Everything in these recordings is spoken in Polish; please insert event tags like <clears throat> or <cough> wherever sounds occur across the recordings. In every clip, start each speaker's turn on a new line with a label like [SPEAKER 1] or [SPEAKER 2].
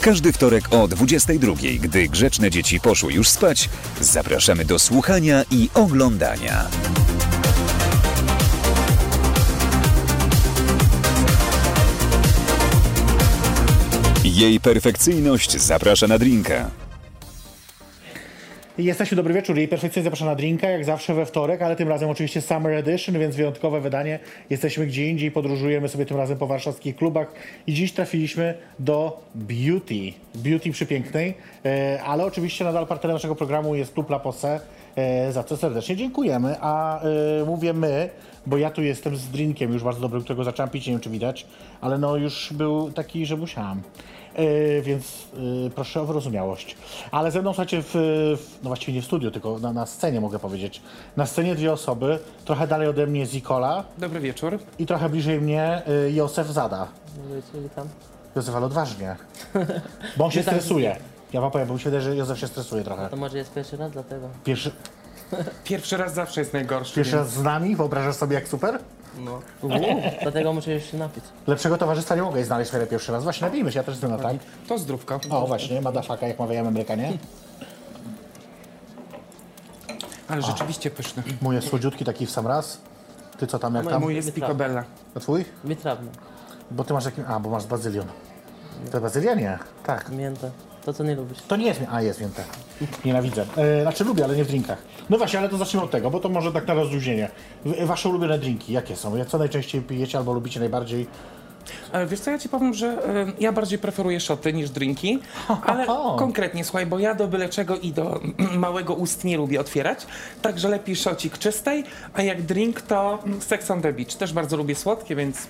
[SPEAKER 1] Każdy wtorek o 22, gdy grzeczne dzieci poszły już spać, zapraszamy do słuchania i oglądania. Jej perfekcyjność zaprasza na drinka.
[SPEAKER 2] Jesteśmy dobry wieczór. Jej perfekcyjnie zapraszam na drinka, jak zawsze we wtorek, ale tym razem oczywiście Summer Edition, więc wyjątkowe wydanie. Jesteśmy gdzie indziej, podróżujemy sobie tym razem po warszawskich klubach i dziś trafiliśmy do Beauty. Beauty przepięknej, e, ale oczywiście nadal partnerem naszego programu jest klub La Posse, e, za co serdecznie dziękujemy. A e, mówię my, bo ja tu jestem z drinkiem już bardzo dobrym, którego zacząłem pić, nie wiem czy widać, ale no już był taki, że musiałam. E, więc e, proszę o wyrozumiałość. Ale ze mną, słuchajcie, w, w, no właściwie nie w studiu, tylko na, na scenie mogę powiedzieć. Na scenie dwie osoby, trochę dalej ode mnie Zikola
[SPEAKER 3] Dobry wieczór.
[SPEAKER 2] i trochę bliżej mnie e, Józef Zada.
[SPEAKER 4] Wiecie, witam.
[SPEAKER 2] Józef, ale odważnie. <laughs> Bo on się
[SPEAKER 4] Witam
[SPEAKER 2] stresuje. Ja wam powiem, bo mi się wydaje, że Józef się stresuje trochę.
[SPEAKER 4] To może jest pierwszy raz dlatego.
[SPEAKER 2] Pierwszy,
[SPEAKER 3] Pierwszy raz zawsze jest najgorszy.
[SPEAKER 2] pierwszy
[SPEAKER 3] więc-
[SPEAKER 2] raz z nami, wyobrażasz sobie jak super?
[SPEAKER 3] No.
[SPEAKER 4] Uuu, dlatego muszę już się napić.
[SPEAKER 2] Lepszego towarzystwa nie mogę znaleźć w pierwszy raz. Właśnie napijmy się, ja też jestem na tak.
[SPEAKER 3] To zdrówka.
[SPEAKER 2] O, właśnie, madafaka, jak mawiają Amerykanie.
[SPEAKER 3] Ale rzeczywiście pyszny.
[SPEAKER 2] Mój jest słodziutki taki w sam raz. Ty co tam, jak tam?
[SPEAKER 3] Mój jest picobella.
[SPEAKER 2] A twój?
[SPEAKER 4] Wytrawny,
[SPEAKER 2] Bo ty masz jakim... A, bo masz z bazylią. To jest bazylia? Nie. Tak.
[SPEAKER 4] mięta. To co nie lubisz.
[SPEAKER 2] To nie jest... A, jest mięta. Nienawidzę. E, znaczy lubię, ale nie w drinkach. No właśnie, ale to zacznijmy od tego, bo to może tak na rozluźnienie. W- Wasze ulubione drinki, jakie są? Co najczęściej pijecie albo lubicie najbardziej?
[SPEAKER 3] E, Wiesz co, ja ci powiem, że e, ja bardziej preferuję szoty niż drinki, <laughs> ale konkretnie, słuchaj, bo ja do byle czego i do <clears throat> małego ust nie lubię otwierać, także lepiej szocik czystej, a jak drink to mm, Sex on the Beach. Też bardzo lubię słodkie, więc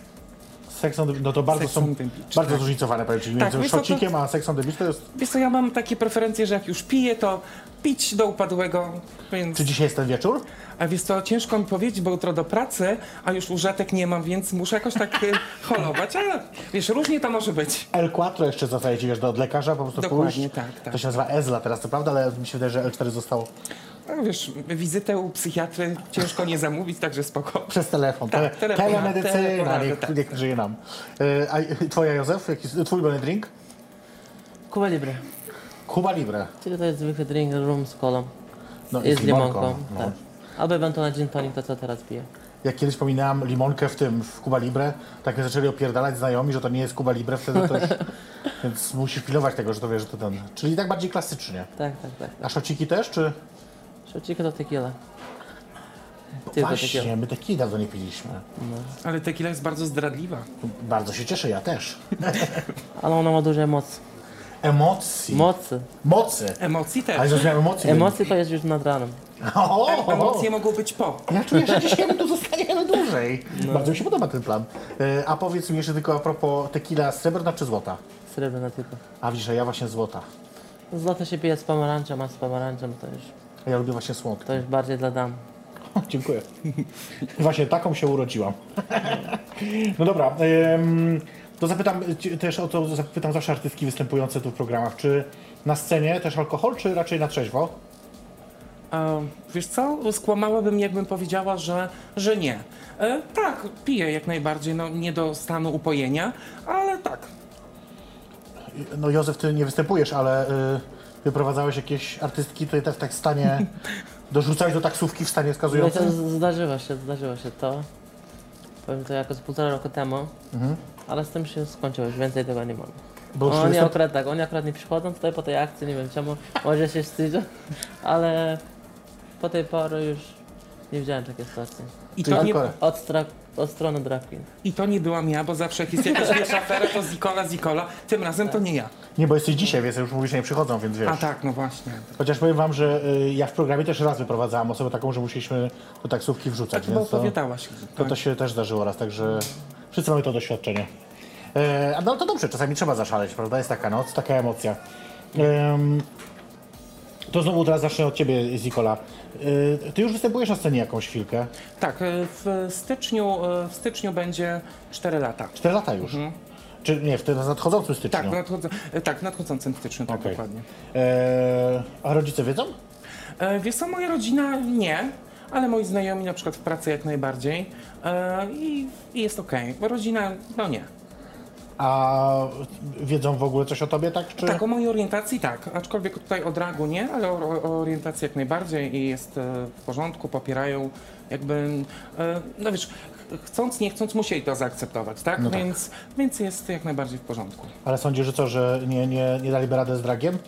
[SPEAKER 2] Sex on the... No to bardzo są... bardzo
[SPEAKER 3] tak.
[SPEAKER 2] zróżnicowane, powiem ci.
[SPEAKER 3] Tak,
[SPEAKER 2] Między
[SPEAKER 3] co,
[SPEAKER 2] szocikiem a Sex on the Beach to jest...
[SPEAKER 3] wiesz co, ja mam takie preferencje, że jak już piję, to pić do upadłego, więc...
[SPEAKER 2] Czy dzisiaj jest ten wieczór?
[SPEAKER 3] A wiesz co, ciężko mi powiedzieć, bo jutro do pracy, a już łóżetek nie mam, więc muszę jakoś tak y, <laughs> holować, ale wiesz, różnie to może być.
[SPEAKER 2] L4 jeszcze zostaje ci, wiesz, do od lekarza po prostu
[SPEAKER 3] Dokładnie,
[SPEAKER 2] pójść.
[SPEAKER 3] tak, tak.
[SPEAKER 2] To się nazywa EZLA teraz, to prawda, ale mi się wydaje, że L4 zostało
[SPEAKER 3] No, wiesz, wizytę u psychiatry ciężko nie zamówić, także spoko.
[SPEAKER 2] przez telefon.
[SPEAKER 3] Tak,
[SPEAKER 2] Tele,
[SPEAKER 3] telefon,
[SPEAKER 2] telemedycyna,
[SPEAKER 3] telefon,
[SPEAKER 2] niech,
[SPEAKER 3] tak.
[SPEAKER 2] niech żyje nam. E, a twoja Józef, jaki jest twój ulubiony drink?
[SPEAKER 4] Cuba Libre.
[SPEAKER 2] Cuba Libre.
[SPEAKER 4] Czyli to jest zwykły drink rum z kolą.
[SPEAKER 2] No,
[SPEAKER 4] I z limonką.
[SPEAKER 2] no.
[SPEAKER 4] Tak. Albo ewentualnie gin tonic, to co teraz piję.
[SPEAKER 2] Jak kiedyś pominęłam limonkę w tym, w Cuba Libre, tak mnie zaczęli opierdalać znajomi, że to nie jest Cuba Libre, wtedy to już... <laughs> Więc musisz pilnować tego, że to wiesz, że to ten... Czyli tak bardziej klasycznie.
[SPEAKER 4] Tak, tak, tak.
[SPEAKER 2] A szociki też, czy...
[SPEAKER 4] Szocika to tequila. Tylko
[SPEAKER 2] Właśnie,
[SPEAKER 4] tequila.
[SPEAKER 2] my taki dawno nie piliśmy.
[SPEAKER 3] Ale tequila jest bardzo zdradliwa.
[SPEAKER 2] Bardzo się cieszę, ja też. <laughs>
[SPEAKER 4] Ale ona ma dużo emocji.
[SPEAKER 2] Emocji.
[SPEAKER 4] Mocy.
[SPEAKER 2] Mocy.
[SPEAKER 3] Emocji też.
[SPEAKER 2] Ale zrozumiałem emocji.
[SPEAKER 4] Emocje to jest już nad ranem.
[SPEAKER 2] O, o, o.
[SPEAKER 3] Emocje mogą być po.
[SPEAKER 2] Ja czuję, że dzisiaj my tu zostaniemy dłużej. Bardzo mi się podoba ten plan. E, A powiedz mi jeszcze tylko a propos tequila, srebrna czy złota?
[SPEAKER 4] Srebrna tylko.
[SPEAKER 2] A widzisz, że ja właśnie złota.
[SPEAKER 4] Złoto się pije z pomarańczem, a z pomarańczem to już,
[SPEAKER 2] A ja lubię właśnie słodkie.
[SPEAKER 4] to już bardziej dla dam.
[SPEAKER 2] Dziękuję. <laughs> Właśnie taką się urodziłam. <laughs> No dobra, to zapytam też o to, zapytam zawsze artystki występujące tu w programach, czy na scenie też alkohol, czy raczej na trzeźwo?
[SPEAKER 3] Wiesz co, skłamałabym jakbym powiedziała, że, że nie. E, tak, piję jak najbardziej, no nie do stanu upojenia, ale tak.
[SPEAKER 2] No Józef, ty nie występujesz, ale y, wyprowadzałeś jakieś artystki tutaj też tak w stanie, <laughs> dorzucałeś do taksówki w stanie
[SPEAKER 4] No i to
[SPEAKER 2] wskazującym?
[SPEAKER 4] zdarzyło się, zdarzyło się to. Powiem to jako z półtora roku temu. Ale z tym się skończyło, już więcej tego nie mam.
[SPEAKER 2] Bo
[SPEAKER 4] Oni akurat tak, oni akurat nie przychodzą tutaj po tej akcji, nie wiem czemu, może się wstydzą, <laughs> ale po tej pory już nie widziałem takiej sytuacji.
[SPEAKER 3] I to, nie,
[SPEAKER 2] hardcore.
[SPEAKER 4] Od strony drag queen.
[SPEAKER 3] I to nie byłam ja, bo zawsze jak jest jakaś wiesz, afera, to Zikola, Zikola. Tym razem to nie ja.
[SPEAKER 2] Nie, bo jesteś dzisiaj, więc już mówisz, że nie przychodzą, więc wiesz.
[SPEAKER 3] A tak, no właśnie.
[SPEAKER 2] Chociaż powiem wam, że y, ja w programie też raz wyprowadzałam osobę taką, że musieliśmy do taksówki wrzucać,
[SPEAKER 3] Tak
[SPEAKER 2] więc to,
[SPEAKER 3] opowiadałaś.
[SPEAKER 2] to, to się też zdarzyło raz, także wszyscy mamy to doświadczenie. E, a no to dobrze, czasami trzeba zaszaleć, prawda? Jest taka noc, taka emocja. Em, To znowu teraz zacznę od ciebie, Zikola. Y, Ty już występujesz na scenie jakąś chwilkę.
[SPEAKER 3] Tak, e, w styczniu, e, w styczniu będzie 4 lata.
[SPEAKER 2] 4 lata już. Czy nie, w tym nadchodzącym styczniu?
[SPEAKER 3] Tak, w nadchodzącym, tak, w nadchodzącym styczniu, tak
[SPEAKER 2] Okej.
[SPEAKER 3] dokładnie.
[SPEAKER 2] E, a rodzice wiedzą?
[SPEAKER 3] E, Wiesz co, moja rodzina nie, ale moi znajomi na przykład w pracy jak najbardziej e, i, i jest okej. Rodzina, no nie.
[SPEAKER 2] A wiedzą w ogóle coś o tobie, tak? Czy...
[SPEAKER 3] Tak, o mojej orientacji tak, aczkolwiek tutaj o dragu nie, ale o, o orientacji jak najbardziej i jest e, w porządku, popierają jakby, e, no wiesz, ch- chcąc, nie chcąc musieli to zaakceptować, tak?
[SPEAKER 2] No tak.
[SPEAKER 3] Więc, więc jest jak najbardziej w porządku.
[SPEAKER 2] Ale sądzisz, że co, że nie, nie, nie daliby radę z dragiem?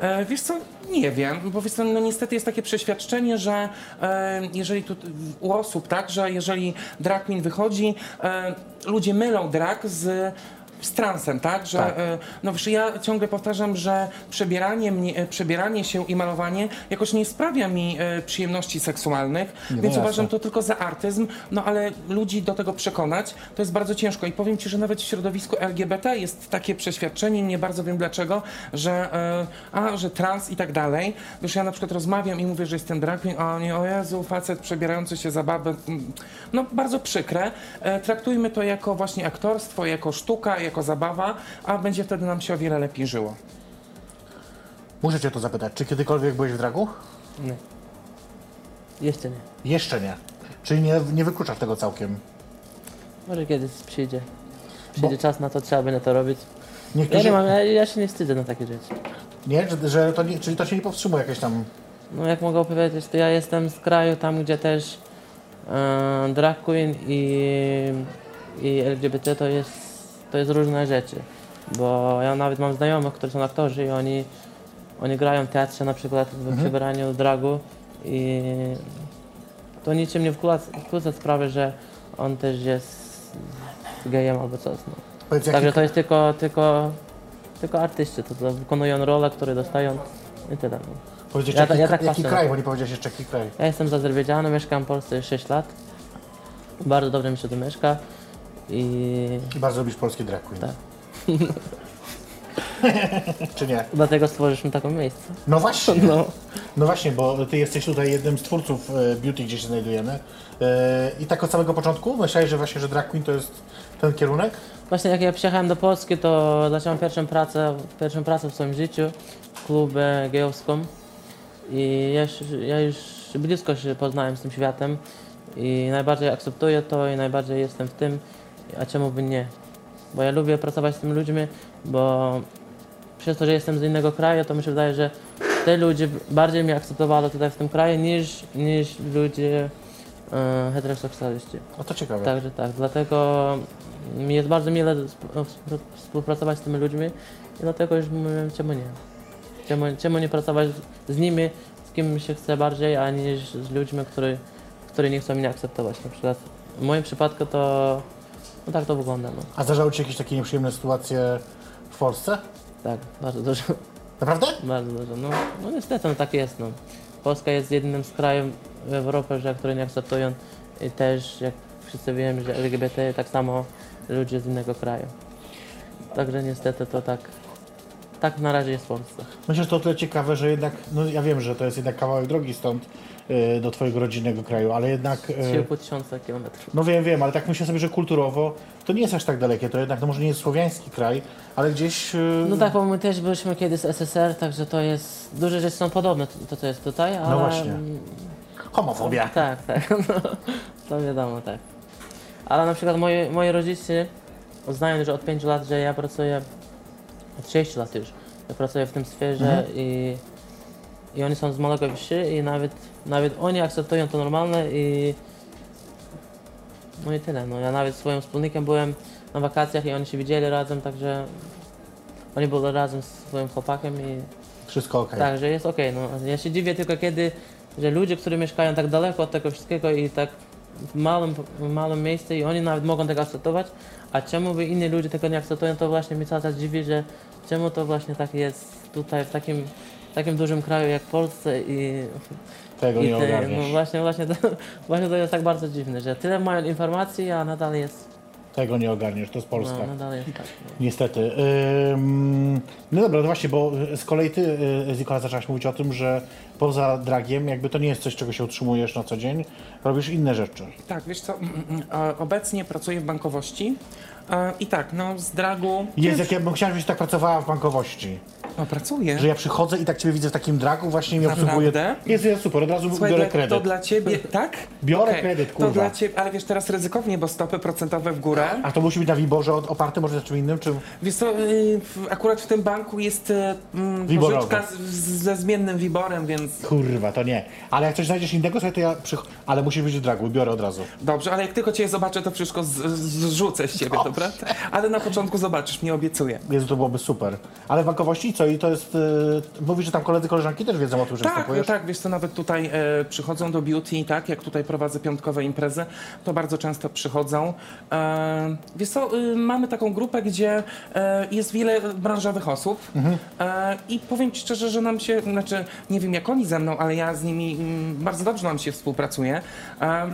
[SPEAKER 3] E, wiesz co, nie wiem, bo wiesz co, no niestety jest takie przeświadczenie, że e, jeżeli tu u osób, tak, że jeżeli drag queen wychodzi, e, ludzie mylą drag z z transem, tak? Że,
[SPEAKER 2] Tak.
[SPEAKER 3] E, no wiesz, ja ciągle powtarzam, że przebieranie, mnie, e, przebieranie się i malowanie jakoś nie sprawia mi e, przyjemności seksualnych,
[SPEAKER 2] Nie, no
[SPEAKER 3] więc
[SPEAKER 2] jasne.
[SPEAKER 3] uważam to tylko za artyzm, no ale ludzi do tego przekonać to jest bardzo ciężko i powiem Ci, że nawet w środowisku LGBT jest takie przeświadczenie, nie bardzo wiem dlaczego, że, a, że trans i tak dalej. Wiesz, ja na przykład rozmawiam i mówię, że jestem drag queen, a oni, o Jezu, facet przebierający się za babę, Mm, no bardzo przykre. Traktujmy to jako właśnie aktorstwo, jako sztuka, jako zabawa, a będzie wtedy nam się o wiele lepiej żyło.
[SPEAKER 2] Muszę cię to zapytać, czy kiedykolwiek byłeś w dragu?
[SPEAKER 4] Nie. Jeszcze nie.
[SPEAKER 2] Jeszcze nie. Czyli nie, nie wykluczasz tego całkiem.
[SPEAKER 4] Może kiedyś przyjdzie. Przyjdzie czas na to, trzeba będzie to robić. Ja
[SPEAKER 2] Niektórzy...
[SPEAKER 4] nie mam, ja, ja się nie wstydzę na takie rzeczy.
[SPEAKER 2] Nie, że, że to nie, czyli to się nie powstrzymuje jakieś tam...
[SPEAKER 4] No jak mogę powiedzieć, to ja jestem z kraju tam, gdzie też e, drag queen i, i LGBT to jest, to jest różne rzeczy. Bo ja nawet mam znajomych, którzy są aktorzy i oni, oni grają w teatrze na przykład w przebieraniu dragu i to niczym nie wkłada sprawy, że on też jest gejem albo coś. No.
[SPEAKER 2] Powiedz, jaki,
[SPEAKER 4] Także to jest tylko, tylko, tylko artyści, to, to wykonują role, które dostają i tyle. No.
[SPEAKER 2] powiedz jeszcze,
[SPEAKER 4] ja
[SPEAKER 2] jaki,
[SPEAKER 4] ja tak
[SPEAKER 2] jaki kraj, bo nie powiedziałeś jeszcze jaki kraj.
[SPEAKER 4] Ja jestem z Azerbejdżanu, mieszkam w Polsce już 6 lat. Bardzo dobrze mi się tu mieszka i
[SPEAKER 2] bardzo lubisz polski drag queen.
[SPEAKER 4] Tak. <laughs>
[SPEAKER 2] Czy nie?
[SPEAKER 4] dlatego stworzyliśmy taką miejsce.
[SPEAKER 2] No właśnie. <laughs>
[SPEAKER 4] No.
[SPEAKER 2] No właśnie, bo ty jesteś tutaj jednym z twórców e, beauty, gdzie się znajdujemy. E, I tak od samego początku myślałeś, że właśnie, że drag queen to jest ten kierunek?
[SPEAKER 4] Właśnie jak ja przyjechałem do Polski, to zacząłem pierwszą pracę, pierwszą pracę w swoim życiu w klubie gejowską i ja już, ja już blisko się poznałem z tym światem i najbardziej akceptuję to i najbardziej jestem w tym, a czemu by nie? Bo ja lubię pracować z tymi ludźmi, bo przez to, że jestem z innego kraju, to mi się wydaje, że te ludzie bardziej mnie akceptowali tutaj w tym kraju niż, niż ludzie e, heteroseksualiści.
[SPEAKER 2] No to ciekawe.
[SPEAKER 4] Także tak, dlatego mi jest bardzo mile sp- współ- współpracować z tymi ludźmi i dlatego już mówię, czemu nie. Czemu, czemu nie pracować z nimi, z kim się chce bardziej, a niż z ludźmi, którzy, którzy nie chcą mnie akceptować. Na przykład w moim przypadku to no tak to wygląda. No.
[SPEAKER 2] A zdarzały ci jakieś takie nieprzyjemne sytuacje w Polsce?
[SPEAKER 4] Tak, bardzo dużo.
[SPEAKER 2] Naprawdę?
[SPEAKER 4] Bardzo dużo. No, no niestety no, tak jest. No. Polska jest jednym z krajów w Europie, że, które nie akceptują i też jak wszyscy wiemy, że LGBT tak samo ludzie z innego kraju. Także niestety to tak, tak na razie jest w Polsce.
[SPEAKER 2] Myślę, że to o tyle ciekawe, że jednak, no ja wiem, że to jest jednak kawałek drogi stąd do twojego rodzinnego kraju, ale jednak... e,
[SPEAKER 4] 3,5 tysiąca kilometrów.
[SPEAKER 2] No wiem, wiem, ale tak myślę sobie, że kulturowo to nie jest aż tak dalekie. To jednak, no może nie jest słowiański kraj, ale gdzieś... e,
[SPEAKER 4] No tak, bo my też byliśmy kiedyś z SSR, także to jest, duże rzeczy są podobne to, co jest tutaj, ale...
[SPEAKER 2] No właśnie. Homofobia.
[SPEAKER 4] Tak, tak, <laughs> no, to wiadomo, tak. Ale na przykład moi, moi rodzice uznają, że od 5 lat, że ja pracuję, od 6 lat już, ja pracuję w tym sferze i, i oni są z małego wsi i nawet, nawet oni akceptują to normalne i no i tyle. No, ja nawet swoim wspólnikiem byłem na wakacjach i oni się widzieli razem, także oni byli razem z swoim chłopakiem i
[SPEAKER 2] Wszystko okej.
[SPEAKER 4] tak, że jest okej. no. Ja się dziwię tylko kiedy, że ludzie, którzy mieszkają tak daleko od tego wszystkiego i tak w małym, w małym miejscu i oni nawet mogą tego akceptować, a czemu by inni ludzie tego nie akceptują, to właśnie mnie cały czas dziwi, że czemu to właśnie tak jest tutaj w takim, w takim dużym kraju jak Polsce i,
[SPEAKER 2] Tego
[SPEAKER 4] i
[SPEAKER 2] nie
[SPEAKER 4] te,
[SPEAKER 2] ogarniesz.
[SPEAKER 4] no właśnie, właśnie, to, <laughs> właśnie to jest tak bardzo dziwne, że tyle mają informacji, a nadal jest
[SPEAKER 2] Tego nie ogarniesz, to jest Polska.
[SPEAKER 4] No, nadal jest tak. No.
[SPEAKER 2] Niestety. Ym, no dobra, no właśnie, bo z kolei ty, y, Zikola, zaczęłaś mówić o tym, że poza dragiem jakby to nie jest coś, czego się utrzymujesz na co dzień, robisz inne rzeczy.
[SPEAKER 3] Tak, wiesz co, mm, mm, obecnie pracuję w bankowości i tak, no z dragu...
[SPEAKER 2] Jest, jak ja bym chciała, żebyś tak pracowała w bankowości.
[SPEAKER 3] No pracuję.
[SPEAKER 2] Że ja przychodzę i tak ciebie widzę w takim dragu, właśnie mi
[SPEAKER 3] Naprawdę?
[SPEAKER 2] obsługuje. Jest, jest super, od razu
[SPEAKER 3] Słuchaj,
[SPEAKER 2] biorę
[SPEAKER 3] dla-
[SPEAKER 2] kredyt.
[SPEAKER 3] to dla ciebie, <laughs> tak?
[SPEAKER 2] Biorę
[SPEAKER 3] Okej,
[SPEAKER 2] kredyt,
[SPEAKER 3] To
[SPEAKER 2] kurwa.
[SPEAKER 3] dla ciebie, ale wiesz, teraz ryzykownie, bo stopy procentowe w górę.
[SPEAKER 2] A to musi być na Wiborze oparte może na czym innym, czy...
[SPEAKER 3] Wiesz co, y, akurat w tym banku jest y, mm,
[SPEAKER 2] Wiborowo.
[SPEAKER 3] pożyczka ze zmiennym wiborem, więc
[SPEAKER 2] Kurwa, to nie. Ale jak coś znajdziesz innego, sobie to ja przych... Ale musi być w dragu, biorę od razu.
[SPEAKER 3] dobrze, ale jak tylko cię zobaczę, to wszystko z, z, zrzucę z ciebie,
[SPEAKER 2] Dobrze.
[SPEAKER 3] Ale na początku zobaczysz, mnie obiecuję.
[SPEAKER 2] Jezu, to byłoby super. Ale w bankowości co? I to jest... Yy, mówisz, że tam koledzy, koleżanki też wiedzą o tym, że
[SPEAKER 3] Tak,
[SPEAKER 2] występujesz?
[SPEAKER 3] tak, wiesz co, nawet tutaj e, przychodzą do beauty, tak, jak tutaj prowadzę piątkowe imprezy, to bardzo często przychodzą. E, wiesz co, y, mamy taką grupę, gdzie e, jest wiele branżowych osób e, i powiem Ci szczerze, że nam się, znaczy nie wiem jak oni ze mną, ale ja z nimi mm, bardzo dobrze nam się współpracuje.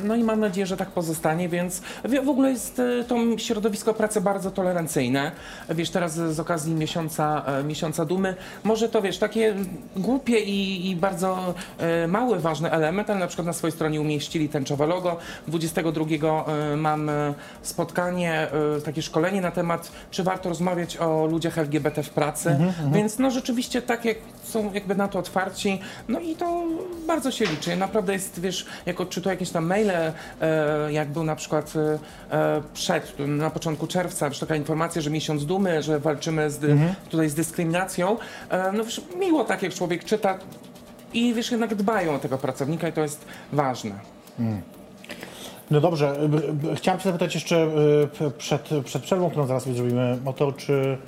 [SPEAKER 3] No i mam nadzieję, że tak pozostanie, więc w ogóle jest to środowisko pracy bardzo tolerancyjne. Wiesz, teraz z okazji miesiąca, e, miesiąca dumy, może to wiesz, takie głupie i, i bardzo e, mały, ważny element, ale na przykład na swojej stronie umieścili tęczowe logo. 22 e, mam spotkanie, takie szkolenie na temat, czy warto rozmawiać o ludziach LGBT w pracy. Więc no rzeczywiście tak jak są jakby na to otwarci, no i to bardzo się liczy. Naprawdę jest, wiesz, jak odczytuję jakieś tam maile, jak był na przykład przed, na początku czerwca, wiesz, taka informacja, że miesiąc dumy, że walczymy z, dy- tutaj z dyskryminacją. E, no wiesz, miło tak, jak człowiek czyta i wiesz, jednak dbają o tego pracownika i to jest ważne.
[SPEAKER 2] No dobrze, b- chciałem Cię zapytać jeszcze p- przed, przed przerwą, którą zaraz zrobimy, o to, czy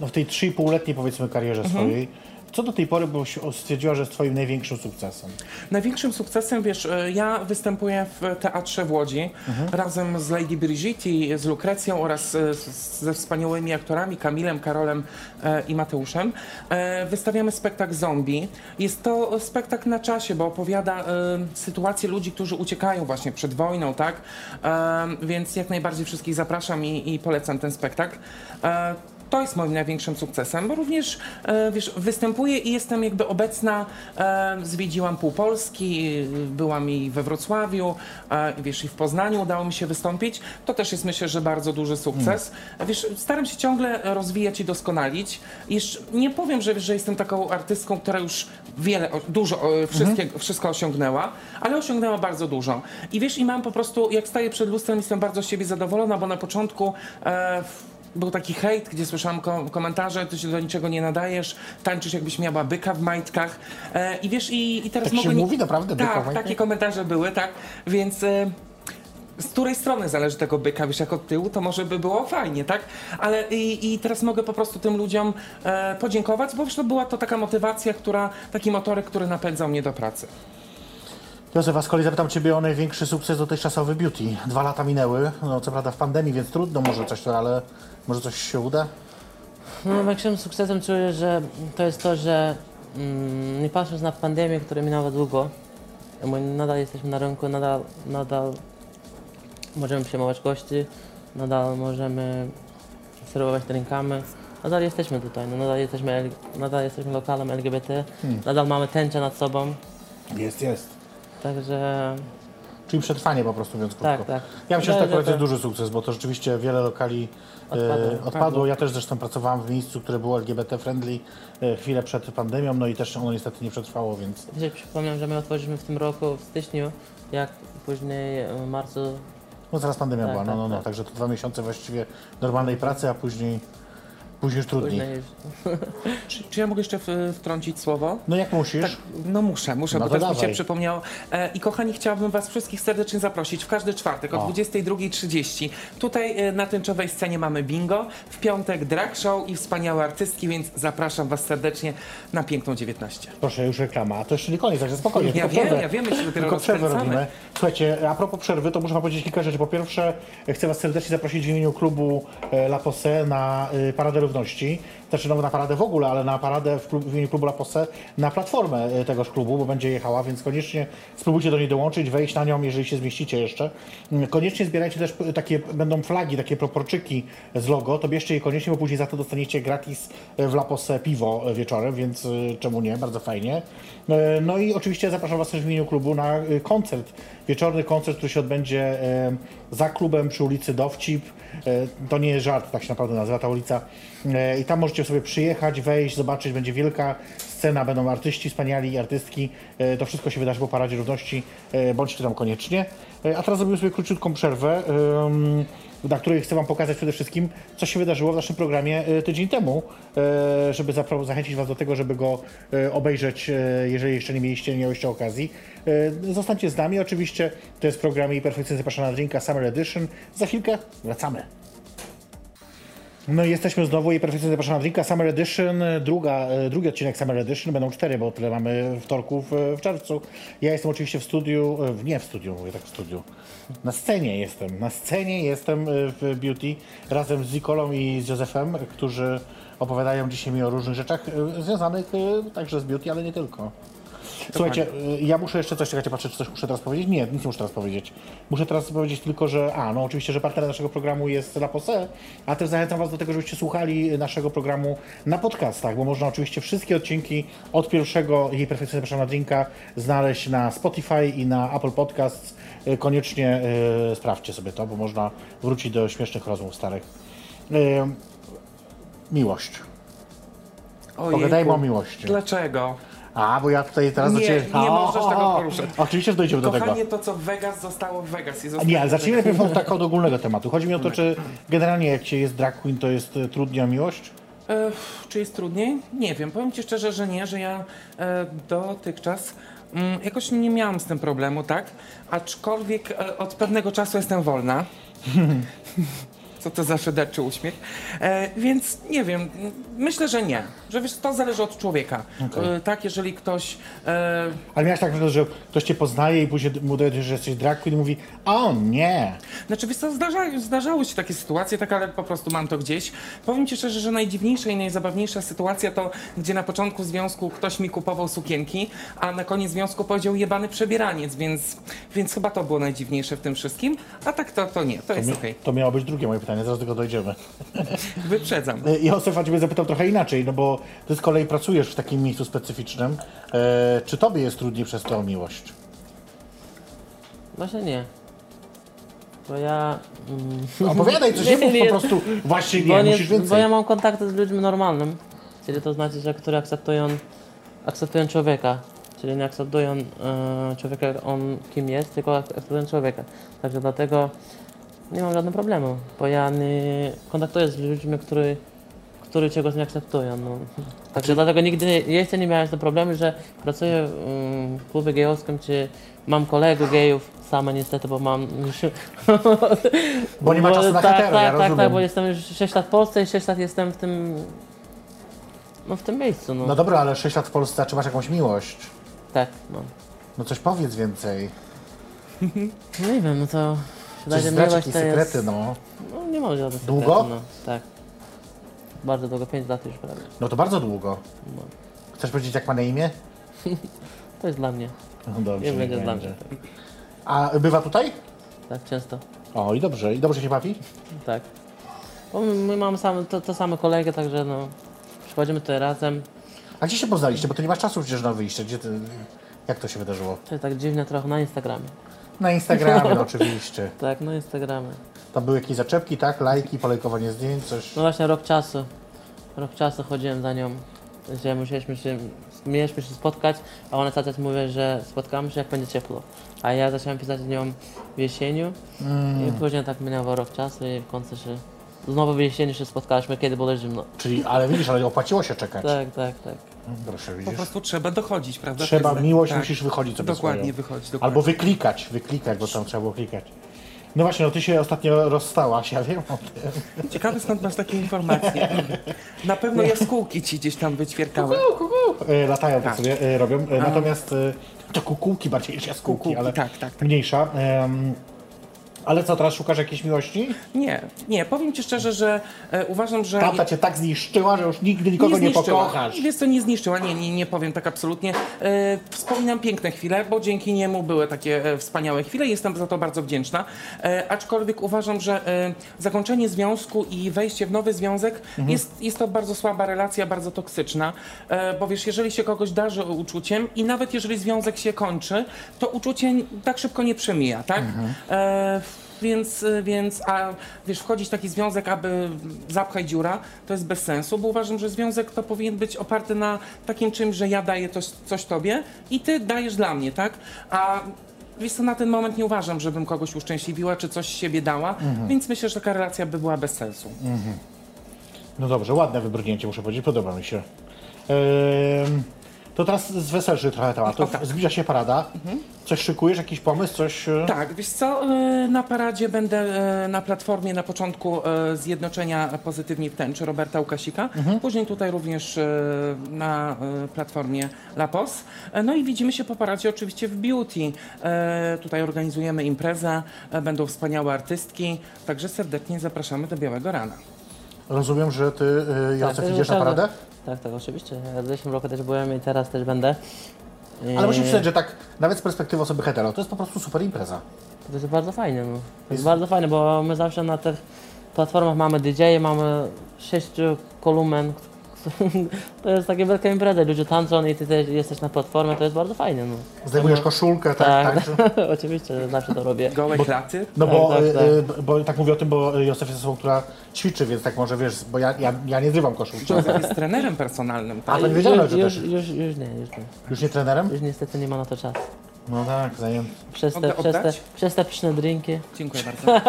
[SPEAKER 2] no w tej 3,5-letniej powiedzmy karierze
[SPEAKER 3] Mhm.
[SPEAKER 2] swojej, co do tej pory byś stwierdziła, że jest Twoim największym sukcesem?
[SPEAKER 3] Największym sukcesem, wiesz, e, ja występuję w Teatrze w Łodzi razem z Lady Brigitte, z Lukrecją oraz e, z- ze wspaniałymi aktorami Kamilem, Karolem e, i Mateuszem. E, Wystawiamy spektakl Zombie. Jest to spektakl na czasie, bo opowiada e, sytuację ludzi, którzy uciekają właśnie przed wojną, tak? Więc jak najbardziej wszystkich zapraszam i, i polecam ten spektakl. To jest moim największym sukcesem, bo również e, wiesz, występuję i jestem jakby obecna. E, zwiedziłam pół Polski, e, byłam i we Wrocławiu, wiesz, i w Poznaniu udało mi się wystąpić. To też jest myślę, że bardzo duży sukces. Wiesz, staram się ciągle rozwijać i doskonalić. Jeszcze nie powiem, że, że jestem taką artystką, która już wiele, dużo, o, wszystkie, wszystko osiągnęła, ale osiągnęła bardzo dużo. I wiesz, i mam po prostu, jak staję przed lustrem, jestem bardzo z siebie zadowolona, bo na początku e, był taki hejt, gdzie słyszałam ko- komentarze, ty się do niczego nie nadajesz, tańczysz jakbyś miała byka w majtkach. E, I wiesz, i, i teraz
[SPEAKER 2] Tak się
[SPEAKER 3] mogę... nie-
[SPEAKER 2] mówi naprawdę, byka w
[SPEAKER 3] Tak,
[SPEAKER 2] majtkach?
[SPEAKER 3] takie komentarze były, tak, więc... E, z której strony zależy tego byka, wiesz, jak od tyłu, to może by było fajnie, tak? Ale i, i teraz mogę po prostu tym ludziom e, podziękować, bo wiesz, to była to taka motywacja, która, taki motorek, który napędzał mnie do pracy.
[SPEAKER 2] Józefa, z kolei zapytam Ciebie o największy sukces dotychczasowy beauty. Dwa lata minęły, no co prawda w pandemii, więc trudno może coś, ale może coś się uda?
[SPEAKER 4] No, największym sukcesem czuję, że to jest to, że mm, nie patrząc na pandemię, która minęła długo, my nadal jesteśmy na rynku, nadal, nadal możemy przyjmować gości, nadal możemy serwować drinkami, nadal jesteśmy tutaj, no, nadal, jesteśmy, nadal jesteśmy lokalem LGBT, nadal mamy tęczę nad sobą,
[SPEAKER 2] Jest, jest.
[SPEAKER 4] Także
[SPEAKER 2] Czyli przetrwanie po prostu, więc krótko.
[SPEAKER 4] tak, tak.
[SPEAKER 2] Ja myślę, że to
[SPEAKER 4] Wydaje,
[SPEAKER 2] akurat jest duży sukces, bo to rzeczywiście wiele lokali
[SPEAKER 4] Odpadło.
[SPEAKER 2] e, odpadło. Ja też zresztą pracowałem w miejscu, które było LGBT-friendly e, chwilę przed pandemią, no i też ono niestety nie przetrwało, więc
[SPEAKER 4] Dzisiaj przypomniałem, że my otworzyliśmy w tym roku w styczniu, jak później w marcu
[SPEAKER 2] no zaraz pandemia
[SPEAKER 4] Tak,
[SPEAKER 2] była, no,
[SPEAKER 4] tak,
[SPEAKER 2] no, no,
[SPEAKER 4] tak.
[SPEAKER 2] także to dwa miesiące właściwie normalnej pracy, a później, później już trudniej.
[SPEAKER 4] później już <laughs>
[SPEAKER 3] Czy, czy ja mogę jeszcze wtrącić słowo?
[SPEAKER 2] No jak musisz?
[SPEAKER 3] Tak, no muszę, muszę,
[SPEAKER 2] No
[SPEAKER 3] bo
[SPEAKER 2] to
[SPEAKER 3] też mi się
[SPEAKER 2] dawaj.
[SPEAKER 3] przypomniało. E, I kochani, chciałabym Was wszystkich serdecznie zaprosić w każdy czwartek o
[SPEAKER 2] O.
[SPEAKER 3] 22.30. Tutaj e, na tęczowej scenie mamy bingo, w piątek drag show i wspaniałe artystki, więc zapraszam Was serdecznie na piękną 19.
[SPEAKER 2] Proszę, już reklama. A to jeszcze nie koniec, także spokojnie.
[SPEAKER 3] Ja wiem,
[SPEAKER 2] przerwę.
[SPEAKER 3] ja wiem, my się dopiero
[SPEAKER 2] Tylko przerwę robimy. Słuchajcie, a propos przerwy, to muszę wam powiedzieć kilka rzeczy. Po pierwsze, chcę was serdecznie zaprosić w imieniu klubu e, La Posse na e, Paradę Równości. znaczy no, na paradę w ogóle, ale na paradę w, klub, w imieniu klubu La Posse na platformę e, tegoż klubu, bo będzie jechała, więc koniecznie spróbujcie do niej dołączyć, wejść na nią, jeżeli się zmieścicie jeszcze. Mm, Koniecznie zbierajcie też takie, będą flagi, takie proporczyki z logo, to bierzcie je koniecznie, bo później za to dostaniecie gratis e, w La Posse piwo e, wieczorem, więc czemu nie, bardzo fajnie. No i oczywiście zapraszam Was też w imieniu klubu na koncert, wieczorny koncert, który się odbędzie za klubem przy ulicy Dowcip. E, To nie jest żart, tak się naprawdę nazywa ta ulica. E, I tam możecie sobie przyjechać, wejść, zobaczyć, będzie wielka scena, będą artyści wspaniali i artystki. E, To wszystko się wydarzy po Paradzie Równości, bądźcie tam koniecznie. A teraz zrobimy sobie króciutką przerwę, na której chcę Wam pokazać przede wszystkim, co się wydarzyło w naszym programie e, tydzień temu, e, żeby zachęcić Was do tego, żeby go e, obejrzeć, jeżeli jeszcze nie mieliście, nie mieliście okazji. Zostańcie z nami, oczywiście to jest program i perfekcyjnie zapraszana drinka Summer Edition. Za chwilkę wracamy. No i jesteśmy znowu i perfekcyjnie zapraszana drinka Summer Edition, druga, e, drugi odcinek Summer Edition, będą cztery, bo tyle mamy wtorków e, w czerwcu. Ja jestem oczywiście w studiu, e, nie w studiu, mówię tak w studiu, na scenie jestem, na scenie jestem w Beauty razem z Nikolą i z Józefem, którzy opowiadają dzisiaj mi o różnych rzeczach związanych także z Beauty, ale nie tylko. Słuchajcie, y, ja muszę jeszcze coś, czekajcie, patrzę, czy coś muszę teraz powiedzieć. Nie, nic nie muszę teraz powiedzieć. Muszę teraz powiedzieć tylko, że, a, no oczywiście, że partnerem naszego programu jest La Posse, a też zachęcam Was do tego, żebyście słuchali naszego programu na podcastach, bo można oczywiście wszystkie odcinki od pierwszego jej perfekcyjnie zapraszam na drinka znaleźć na Spotify i na Apple Podcasts. Y, Koniecznie y, sprawdźcie sobie to, bo można wrócić do śmiesznych rozmów starych. Y, miłość.
[SPEAKER 3] Ojejku.
[SPEAKER 2] Pogadajmy o miłości.
[SPEAKER 3] Dlaczego?
[SPEAKER 2] A, bo ja tutaj teraz do
[SPEAKER 3] Nie,
[SPEAKER 2] Ciebie...
[SPEAKER 3] nie
[SPEAKER 2] O,
[SPEAKER 3] możesz tego poruszać.
[SPEAKER 2] Oczywiście, że dojdziemy do tego.
[SPEAKER 3] Kochanie, to co w Vegas zostało w Vegas. I zostało
[SPEAKER 2] Nie, ale zacznijmy najpierw od tak od ogólnego tematu. Chodzi mi o to, czy generalnie jak się jest drag queen, to jest e, trudniej o miłość?
[SPEAKER 3] E, czy jest trudniej? Nie wiem. Powiem Ci szczerze, że nie, że ja e, dotychczas mm, jakoś nie miałam z tym problemu, tak? Aczkolwiek e, od pewnego czasu jestem wolna. <laughs> Co to za szyderczy uśmiech. E, więc nie wiem, myślę, że nie. Że wiesz, to zależy od człowieka.
[SPEAKER 2] Okej.
[SPEAKER 3] E, tak, jeżeli ktoś e,
[SPEAKER 2] Ale miałeś tak, że ktoś cię poznaje i później mu dowie, że jesteś drag queen i mówi, o nie.
[SPEAKER 3] Znaczy, wiesz co, zdarza, zdarzały się takie sytuacje, tak, ale po prostu mam to gdzieś. Powiem ci szczerze, że najdziwniejsza i najzabawniejsza sytuacja to, gdzie na początku związku ktoś mi kupował sukienki, a na koniec związku powiedział jebany przebieraniec, więc, więc chyba to było najdziwniejsze w tym wszystkim. A tak to, to nie, to jest
[SPEAKER 2] Mi-
[SPEAKER 3] okej.
[SPEAKER 2] To miało być drugie moje pytanie, zaraz do tego dojdziemy. <laughs>
[SPEAKER 3] Wyprzedzam.
[SPEAKER 2] E, Józef, a ciebie zapytał trochę inaczej, no bo ty z kolei pracujesz w takim miejscu specyficznym. E, czy tobie jest trudniej przez to o miłość?
[SPEAKER 4] Właśnie nie. Bo ja... Mm,
[SPEAKER 2] Opowiadaj coś, nie mów po <laughs> prostu właśnie
[SPEAKER 4] bo,
[SPEAKER 2] nie,
[SPEAKER 4] nie,
[SPEAKER 2] musisz więcej.
[SPEAKER 4] bo ja mam kontakty z ludźmi normalnym. Czyli to znaczy, że którzy akceptują, akceptują człowieka. Czyli nie akceptują e, człowieka, on kim jest, tylko ak- akceptują człowieka. Także dlatego nie mam żadnego problemu, bo ja nie kontaktuję z ludźmi, którzy, którzy czegoś nie akceptują. No. Także dlatego nigdy jeszcze nie miałem problemu, że pracuję mm, w klubie gejowskim, czy mam kolegów gejów, sama niestety, bo mam...
[SPEAKER 2] Bo nie ma czasu na
[SPEAKER 4] tak,
[SPEAKER 2] hetero, ja
[SPEAKER 4] tak, tak,
[SPEAKER 2] rozumiem.
[SPEAKER 4] tak, bo jestem już 6 lat w Polsce i 6 lat jestem w tym... No w tym miejscu, no.
[SPEAKER 2] No dobra, ale 6 lat w Polsce, a czy masz jakąś miłość?
[SPEAKER 4] Tak, no.
[SPEAKER 2] No coś powiedz więcej. <laughs>
[SPEAKER 4] No nie wiem, no to... Wydaje
[SPEAKER 2] zdradź
[SPEAKER 4] miłość to
[SPEAKER 2] sekrety,
[SPEAKER 4] jest...
[SPEAKER 2] no.
[SPEAKER 4] No nie ma żadnych
[SPEAKER 2] Długo?
[SPEAKER 4] sekretów, No, tak. Bardzo długo, 5 lat już prawie.
[SPEAKER 2] No to bardzo długo.
[SPEAKER 4] No.
[SPEAKER 2] Chcesz powiedzieć, jak ma na imię? <laughs>
[SPEAKER 4] To jest dla mnie.
[SPEAKER 2] No dobrze,
[SPEAKER 4] Nie będzie dla mnie. Tak,
[SPEAKER 2] A bywa tutaj?
[SPEAKER 4] tak często.
[SPEAKER 2] O, i dobrze. I dobrze się bawi?
[SPEAKER 4] Tak. Bo my, my mamy same, to, to same kolegę, także no... Przychodzimy tutaj razem.
[SPEAKER 2] A gdzie się poznaliście? Bo ty nie masz czasu przecież na wyjście. Gdzie ty... Jak to się wydarzyło?
[SPEAKER 4] To jest tak dziwnie trochę na Instagramie.
[SPEAKER 2] Na Instagramie no, oczywiście.
[SPEAKER 4] Tak, na Instagramie.
[SPEAKER 2] Tam były jakieś zaczepki, tak? Lajki, polejkowanie zdjęć, coś.
[SPEAKER 4] No właśnie rok czasu. Rok czasu chodziłem za nią. Że musieliśmy się, mieliśmy się spotkać, a ona cały czas mówi, że spotkamy się jak będzie ciepło. A ja zacząłem pisać z nią w jesieniu i później tak minęło rok czasu i w końcu się... Znowu w jesieniu się spotkaliśmy, kiedy było zimno.
[SPEAKER 2] Czyli, ale widzisz, ale opłaciło się czekać.
[SPEAKER 4] Tak, tak, tak.
[SPEAKER 2] Proszę,
[SPEAKER 3] Po
[SPEAKER 2] widzisz.
[SPEAKER 3] prostu trzeba dochodzić, prawda?
[SPEAKER 2] Trzeba, miłość
[SPEAKER 3] tak.
[SPEAKER 2] musisz wychodzić sobie
[SPEAKER 3] Dokładnie,
[SPEAKER 2] swoją.
[SPEAKER 3] wychodzić, dokładnie.
[SPEAKER 2] Albo wyklikać, wyklikać, bo tam trzeba było klikać. No właśnie, no ty się ostatnio rozstałaś, ja wiem o tym.
[SPEAKER 3] Ciekawe skąd masz takie informacje. Na pewno jaskółki ci gdzieś tam wyćwierkały.
[SPEAKER 2] E, latają tak
[SPEAKER 3] Tak.
[SPEAKER 2] sobie, e, robią. E, natomiast to kukułki bardziej niż jaskółki,
[SPEAKER 3] Kukułki,
[SPEAKER 2] ale
[SPEAKER 3] tak, tak, tak.
[SPEAKER 2] mniejsza. Ale co, teraz szukasz jakiejś miłości?
[SPEAKER 3] Nie, nie, powiem Ci szczerze, że e, uważam, że...
[SPEAKER 2] Tata cię tak zniszczyła, że już nigdy nikogo nie,
[SPEAKER 3] zniszczyła.
[SPEAKER 2] pokochasz.
[SPEAKER 3] Wiesz co, nie zniszczyła, nie, nie, nie powiem tak absolutnie. E, wspominam piękne chwile, bo dzięki niemu były takie e, wspaniałe chwile jestem za to bardzo wdzięczna. E, aczkolwiek uważam, że e, zakończenie związku i wejście w nowy związek
[SPEAKER 2] Mhm.
[SPEAKER 3] jest, jest to bardzo słaba relacja, bardzo toksyczna, e, bo wiesz, jeżeli się kogoś darzy uczuciem i nawet jeżeli związek się kończy, to uczucie tak szybko nie przemija, tak?
[SPEAKER 2] Mhm.
[SPEAKER 3] Więc, więc, a wiesz, wchodzić w taki związek, aby zapchać dziura, to jest bez sensu, bo uważam, że związek to powinien być oparty na takim czymś, że ja daję coś, coś tobie i ty dajesz dla mnie, tak? A wiesz co, na ten moment nie uważam, żebym kogoś uszczęśliwiła, czy coś siebie dała, więc myślę, że taka relacja by była bez sensu.
[SPEAKER 2] No dobrze, ładne wybrnięcie muszę powiedzieć, podoba mi się. Ym, to teraz z weselszy trochę temat.
[SPEAKER 3] O, tak.
[SPEAKER 2] Zbliża się parada. Coś szykujesz, jakiś pomysł, coś... e,
[SPEAKER 3] Tak, wiesz co, y, na paradzie będę y, na platformie na początku Zjednoczenia Pozytywni w Tęczy Roberta Łukasika, później tutaj również na platformie Lapos. E, No i widzimy się po paradzie oczywiście w Beauty. E, Tutaj organizujemy imprezę, e, będą wspaniałe artystki, także serdecznie zapraszamy do Białego Rana.
[SPEAKER 2] Rozumiem, że ty, y, Jacek,
[SPEAKER 4] to
[SPEAKER 2] idziesz na paradę?
[SPEAKER 4] Tak, tak, oczywiście. Ja w zeszłym roku też byłem i teraz też będę.
[SPEAKER 2] Ale musimy przyznać, że tak, nawet z perspektywy osoby hetero, to jest po prostu super impreza.
[SPEAKER 4] To jest bardzo fajne. No. To jest bardzo fajne, bo my zawsze na tych platformach mamy DJ, mamy sześciu kolumen. <laughs> To jest takie wielka impreza, ludzie tańczą i ty też jesteś na platformie, to jest bardzo fajne. No.
[SPEAKER 2] Zdejmujesz koszulkę, tak,
[SPEAKER 4] Tak,
[SPEAKER 2] tak. <laughs>
[SPEAKER 4] oczywiście, zawsze to robię.
[SPEAKER 3] Gołe klaty.
[SPEAKER 2] No
[SPEAKER 4] Tak,
[SPEAKER 2] bo,
[SPEAKER 4] tak,
[SPEAKER 2] y,
[SPEAKER 4] tak.
[SPEAKER 2] y, bo tak mówię o tym, bo Józef jest osobą, która ćwiczy, więc tak może wiesz, bo ja, ja, ja nie zrywam koszulki.
[SPEAKER 3] Józef jest trenerem personalnym,
[SPEAKER 2] A
[SPEAKER 3] tak?
[SPEAKER 2] to nie wiedziałem,
[SPEAKER 4] już,
[SPEAKER 2] że
[SPEAKER 4] już,
[SPEAKER 2] też.
[SPEAKER 4] już, już nie, już nie.
[SPEAKER 2] Już nie trenerem?
[SPEAKER 4] Już niestety nie ma na to czasu.
[SPEAKER 2] No tak, zajęty.
[SPEAKER 4] Przez te,
[SPEAKER 3] Mogę
[SPEAKER 4] przez te,
[SPEAKER 3] oddać?
[SPEAKER 4] przez te pyszne drinki.
[SPEAKER 3] Dziękuję <laughs> bardzo.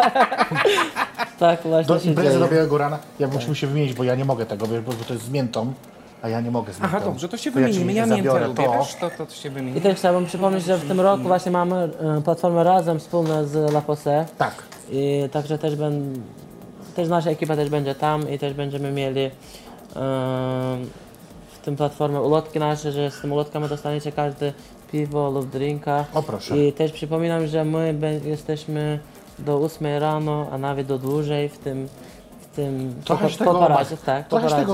[SPEAKER 4] Tak właśnie
[SPEAKER 2] Do
[SPEAKER 4] się
[SPEAKER 2] imprezy
[SPEAKER 4] dzieje.
[SPEAKER 2] do Białego Rana, ja musimy się wymienić, bo ja nie mogę tego, wiesz, bo bo to jest z miętą, a ja nie mogę z miętą.
[SPEAKER 3] Aha, dobrze, to się
[SPEAKER 2] To ja ci
[SPEAKER 3] wymienimy. Ja,
[SPEAKER 2] zabiorę
[SPEAKER 3] miętę lubię,
[SPEAKER 2] to.
[SPEAKER 3] wiesz, to, to, to się
[SPEAKER 4] I
[SPEAKER 3] wymienimy.
[SPEAKER 4] też chciałbym przypomnieć, że w tym roku właśnie mamy e, platformę razem wspólne z La Pose.
[SPEAKER 2] Tak.
[SPEAKER 4] I także też, ben, też nasza ekipa też będzie tam i też będziemy mieli em, w tym platformie ulotki nasze, że z tym ulotkami dostaniecie każdy piwo lub drinka.
[SPEAKER 2] O proszę.
[SPEAKER 4] I też przypominam, że my jesteśmy do 8 rano, a nawet do dłużej w tym w tym
[SPEAKER 2] Trochę
[SPEAKER 4] po, po paradzie, tak, po paradzie.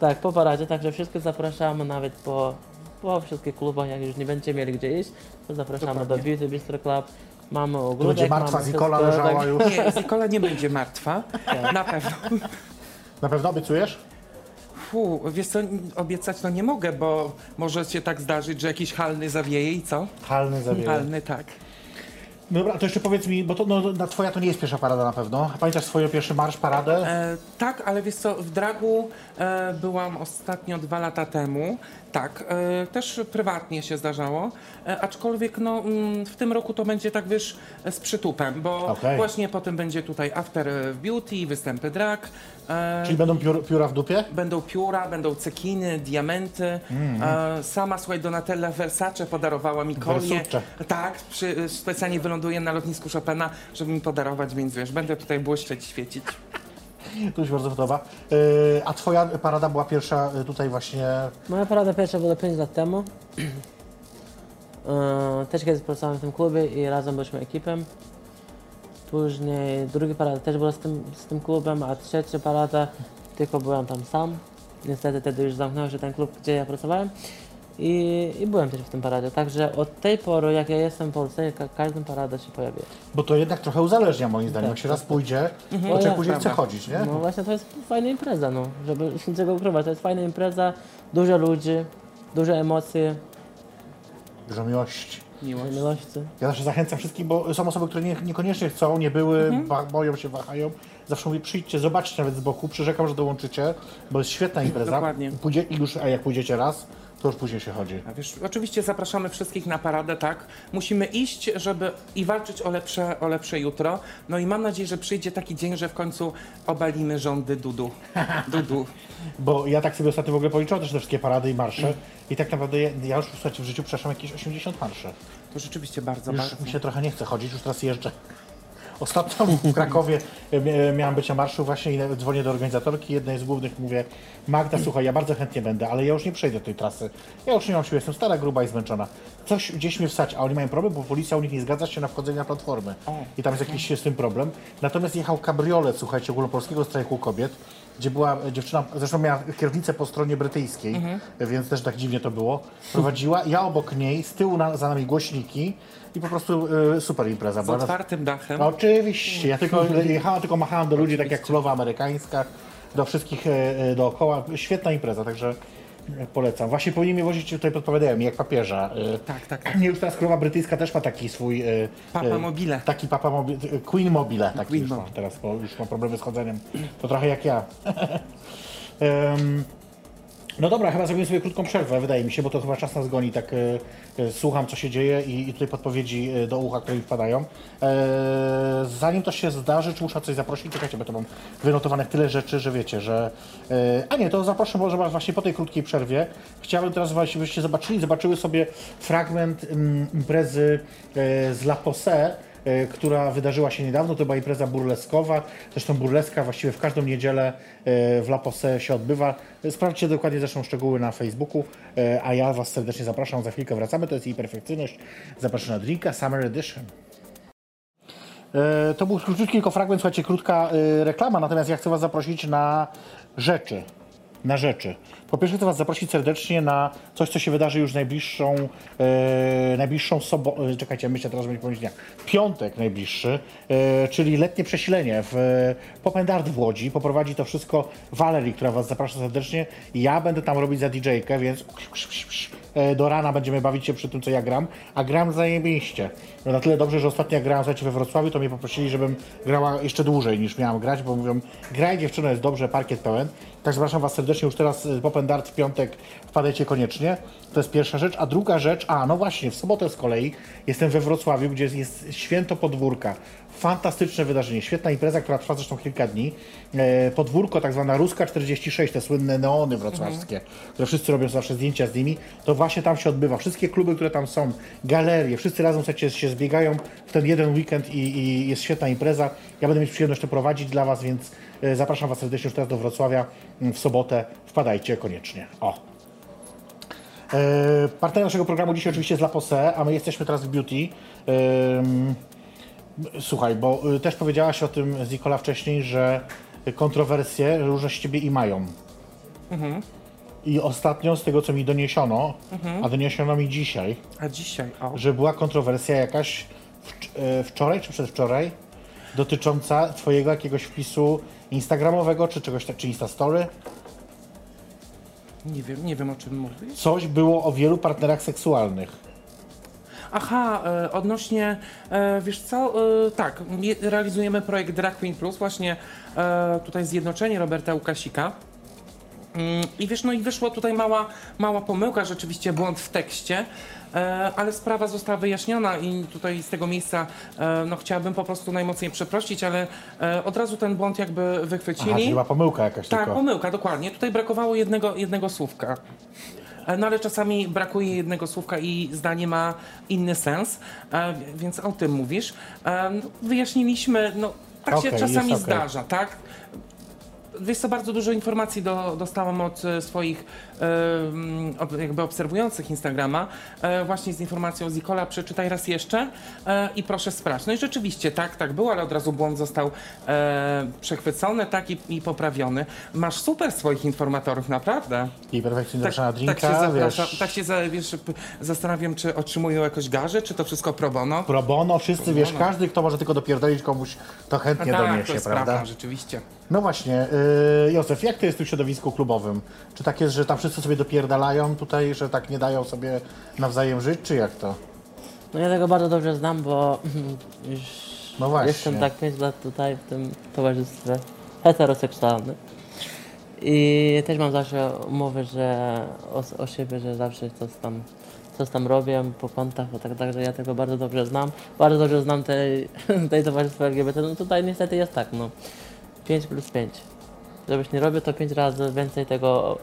[SPEAKER 4] Tak, po paradzie, także wszystkich zapraszamy nawet po, po wszystkich klubach, jak już nie będziecie mieli gdzie iść, to zapraszamy do Beauty Bistro Club. Mamy ogródek,
[SPEAKER 2] będzie martwa Zikola leżała
[SPEAKER 4] tak.
[SPEAKER 2] już.
[SPEAKER 3] Nie, Zikola nie będzie martwa, na pewno.
[SPEAKER 2] Na pewno obiecujesz?
[SPEAKER 3] Fu, wiesz co, obiecać no nie mogę, bo może się tak zdarzyć, że jakiś halny zawieje i co?
[SPEAKER 2] Halny zawieje.
[SPEAKER 3] Halny, tak.
[SPEAKER 2] No Dobra, to jeszcze powiedz mi, bo to, no, na twoja to nie jest pierwsza parada na pewno. A Pamiętasz swoją pierwszy marsz, paradę?
[SPEAKER 3] E, tak, ale wiesz co, w dragu e, byłam ostatnio dwa lata temu. Tak, e, też prywatnie się zdarzało, e, aczkolwiek no, mm, w tym roku to będzie tak, wiesz, z przytupem, bo
[SPEAKER 2] Okej.
[SPEAKER 3] właśnie potem będzie tutaj after beauty, występy drag. E,
[SPEAKER 2] Czyli będą piór, pióra w dupie?
[SPEAKER 3] Będą pióra, będą cekiny, diamenty. E, sama, słuchaj, Donatella Versace podarowała mi kolię. Tak, przy, specjalnie wyląduję na lotnisku Chopina, żeby mi podarować, więc wiesz, będę tutaj błyszczeć, świecić.
[SPEAKER 2] To mi się bardzo podoba. Yy, a twoja parada była pierwsza y, tutaj właśnie...
[SPEAKER 4] Moja parada pierwsza była 5 lat temu. E, Też kiedyś pracowałem w tym klubie i razem byliśmy ekipem. Później druga parada też była z tym, z tym klubem, a trzecia parada tylko byłem tam sam. Niestety wtedy już zamknął się ten klub, gdzie ja pracowałem. I, I byłem też w tym paradzie. Także od tej pory, jak ja jestem w Polsce, ka parada się pojawia.
[SPEAKER 2] Bo to jednak trochę uzależnia moim zdaniem. Jak się raz pójdzie, to
[SPEAKER 4] No
[SPEAKER 2] człowiek później chce chodzić, nie?
[SPEAKER 4] No właśnie to jest fajna impreza, no. Żeby niczego ukrywać. To jest fajna impreza, dużo ludzi, duże emocje,
[SPEAKER 2] Dużo miłości.
[SPEAKER 3] Miłość.
[SPEAKER 4] miłości.
[SPEAKER 2] Ja zawsze zachęcam wszystkich, bo są osoby, które nie, niekoniecznie chcą, nie były,
[SPEAKER 3] Mhm.
[SPEAKER 2] boją się, wahają. Zawsze mówię, przyjdźcie, zobaczcie nawet z boku, przyrzekam, że dołączycie, bo jest świetna impreza.
[SPEAKER 3] Dokładnie.
[SPEAKER 2] Pójdzie, I już, a jak pójdziecie raz, to już później się chodzi.
[SPEAKER 3] A wiesz, oczywiście zapraszamy wszystkich na paradę, tak? Musimy iść, żeby i walczyć o lepsze, o lepsze jutro. No i mam nadzieję, że przyjdzie taki dzień, że w końcu obalimy rządy Dudu. <laughs> Dudu.
[SPEAKER 2] Bo ja tak sobie ostatnio w ogóle policzyłem też te wszystkie parady i marsze i tak naprawdę ja, ja już słuchajcie, w życiu przeszłam jakieś 80 marszy.
[SPEAKER 3] To rzeczywiście bardzo,
[SPEAKER 2] Już
[SPEAKER 3] bardzo.
[SPEAKER 2] mi się trochę nie chce chodzić, już teraz jeżdżę. Ostatnio <laughs> w Krakowie e, mia- miałem być na marszu właśnie i dzwonię do organizatorki jednej z głównych, mówię Magda, słuchaj, ja bardzo chętnie będę, ale ja już nie przejdę tej trasy. Ja już nie mam siły, jestem stara, gruba i zmęczona. Coś gdzieś mnie wstać, a oni mają problem, bo policja u nich nie zgadza się na wchodzenie na platformy. I tam jest jakiś z tym problem. Natomiast jechał kabriolet, słuchajcie, ogólnopolskiego strajku kobiet, gdzie była dziewczyna, zresztą miała kierownicę po stronie brytyjskiej, więc też tak dziwnie to było. Prowadziła, ja obok niej, z tyłu na, za nami głośniki i po prostu y, super impreza.
[SPEAKER 3] Z
[SPEAKER 2] była.
[SPEAKER 3] otwartym dachem.
[SPEAKER 2] No, oczywiście, ja tylko <laughs> jechałam, tylko machałam do ludzi, tak jak królowa amerykańska, do wszystkich e, e, dookoła. Świetna impreza, także polecam. Właśnie powinni mnie wozić, tutaj podpowiadają jak papieża. e,
[SPEAKER 3] Tak, tak, tak. <clears throat>
[SPEAKER 2] Nie, już teraz królowa brytyjska też ma taki swój... e,
[SPEAKER 3] Papa
[SPEAKER 2] e,
[SPEAKER 3] mobile.
[SPEAKER 2] Taki papa mobile, Queen mobile, taki
[SPEAKER 3] Queen
[SPEAKER 2] już ma
[SPEAKER 3] mobile.
[SPEAKER 2] teraz, bo już ma problemy z chodzeniem. To trochę jak ja. <laughs> Em, no dobra, chyba zrobimy sobie krótką przerwę, wydaje mi się, bo to chyba czas nas goni, tak e, e, słucham co się dzieje i, i tutaj podpowiedzi e, do ucha, które mi wpadają. E, zanim to się zdarzy, czy muszę coś zaprosić? Czekajcie, bo to mam wynotowanych tyle rzeczy, że wiecie, że... E, a nie, to zaproszę może was właśnie po tej krótkiej przerwie. Chciałbym teraz żebyście zobaczyli, zobaczyły sobie fragment mm, imprezy z La Posse, która wydarzyła się niedawno. To była impreza burleskowa. Zresztą burleska właściwie w każdą niedzielę e, w La Posse się odbywa. Sprawdźcie dokładnie zresztą szczegóły na Facebooku, e, a ja Was serdecznie zapraszam. Za chwilkę wracamy. To jest jej perfekcyjność. Zapraszam na drinka Summer Edition. E, To był króciutki tylko fragment, słuchajcie, krótka e, reklama, natomiast ja chcę Was zaprosić na rzeczy. Na rzeczy. Po pierwsze chcę Was zaprosić serdecznie na coś, co się wydarzy już najbliższą, e, najbliższą sobotę, e, czekajcie, myślę teraz, będzie powiedzieć dnia, piątek najbliższy, e, czyli letnie przesilenie w e, Popendard w Łodzi. Poprowadzi to wszystko Valerie, która Was zaprasza serdecznie. Ja będę tam robić za DJ-kę, więc e, do rana będziemy bawić się przy tym, co ja gram, a gram zajebiście. No na tyle dobrze, że ostatnio jak grałem słuchajcie, we Wrocławiu, to mnie poprosili, żebym grała jeszcze dłużej niż miałam grać, bo mówią, graj dziewczyno, jest dobrze, parkiet pełen. Tak zapraszam Was serdecznie już teraz y, Pop and Dart w piątek, wpadajcie koniecznie. To jest pierwsza rzecz. A druga rzecz, a no właśnie, w sobotę z kolei jestem we Wrocławiu, gdzie jest święto podwórka. Fantastyczne wydarzenie, świetna impreza, która trwa zresztą kilka dni. E, podwórko, tak zwana Ruska 46, te słynne neony wrocławskie, które wszyscy robią zawsze zdjęcia z nimi, to właśnie tam się odbywa. Wszystkie kluby, które tam są, galerie, wszyscy razem słuchajcie, się zbiegają w ten jeden weekend i, i jest świetna impreza. Ja będę mieć przyjemność to prowadzić dla Was, więc zapraszam Was serdecznie już teraz do Wrocławia m, w sobotę. Wpadajcie koniecznie. O. E, Partnerem naszego programu dzisiaj oczywiście jest La Posse, a my jesteśmy teraz w Beauty. Słuchaj, bo y, też powiedziałaś o tym Zikola wcześniej, że kontrowersje różne z ciebie i mają. I ostatnio, z tego co mi doniesiono, a doniesiono mi dzisiaj,
[SPEAKER 3] A dzisiaj, o.
[SPEAKER 2] że była kontrowersja jakaś e, wczoraj czy przedwczoraj dotycząca twojego jakiegoś wpisu instagramowego czy czegoś tak, czy Instastory.
[SPEAKER 3] Nie wiem, nie wiem o czym mówisz.
[SPEAKER 2] Coś było o wielu partnerach seksualnych.
[SPEAKER 3] Aha, e, odnośnie, e, wiesz co, e, tak, je- realizujemy projekt Drag Queen Plus, właśnie tutaj zjednoczenie Roberta Łukasika. Mm, I wiesz, no i wyszła tutaj mała, mała pomyłka, rzeczywiście błąd w tekście, ale sprawa została wyjaśniona i tutaj z tego miejsca e, no, chciałabym po prostu najmocniej przeprosić, ale e, od razu ten błąd jakby
[SPEAKER 2] Aha,
[SPEAKER 3] wychwycili.
[SPEAKER 2] czyli była pomyłka jakaś
[SPEAKER 3] Tak,
[SPEAKER 2] tylko.
[SPEAKER 3] pomyłka, dokładnie. Tutaj brakowało jednego, jednego słówka. E, No ale czasami brakuje jednego słówka i zdanie ma inny sens, e, więc o tym mówisz. E, Wyjaśniliśmy, no tak się
[SPEAKER 2] Okej,
[SPEAKER 3] czasami
[SPEAKER 2] okej.
[SPEAKER 3] zdarza, tak? Wiesz co, bardzo dużo informacji do, dostałam od e, swoich od, jakby obserwujących Instagrama, e, właśnie z informacją z Nikola, przeczytaj raz jeszcze e, i proszę sprawdź. No i rzeczywiście, tak, tak było, ale od razu błąd został przechwycony, tak i, i poprawiony. Masz super swoich informatorów, naprawdę.
[SPEAKER 2] I perfekcyjnie zapraszana drinka,
[SPEAKER 3] tak się,
[SPEAKER 2] wiesz,
[SPEAKER 3] tak się za, wiesz, zastanawiam, czy otrzymują jakoś garze, czy to wszystko pro bono.
[SPEAKER 2] pro bono, wszyscy, wiesz, każdy, kto może tylko dopierdolić komuś, to chętnie
[SPEAKER 3] tak, to
[SPEAKER 2] doniesie,
[SPEAKER 3] jest
[SPEAKER 2] prawda?
[SPEAKER 3] prawda, rzeczywiście.
[SPEAKER 2] No właśnie, yy, Józef, jak to jest tu w środowisku klubowym? Czy tak jest, że tam wszyscy sobie dopierdalają tutaj, że tak nie dają sobie nawzajem żyć, czy jak to?
[SPEAKER 4] No ja tego bardzo dobrze znam, bo <clears throat> już
[SPEAKER 2] No właśnie.
[SPEAKER 4] jestem tak 5 lat tutaj w tym towarzystwie heteroseksualnym. I też mam zawsze umowę, że o, o siebie, że zawsze coś tam, coś tam robię po kątach, bo tak także ja tego bardzo dobrze znam. Bardzo dobrze znam tej, <laughs> tej towarzystwo LGBT. No tutaj niestety jest tak, no 5 plus 5. Żebyś nie robił to 5 razy więcej tego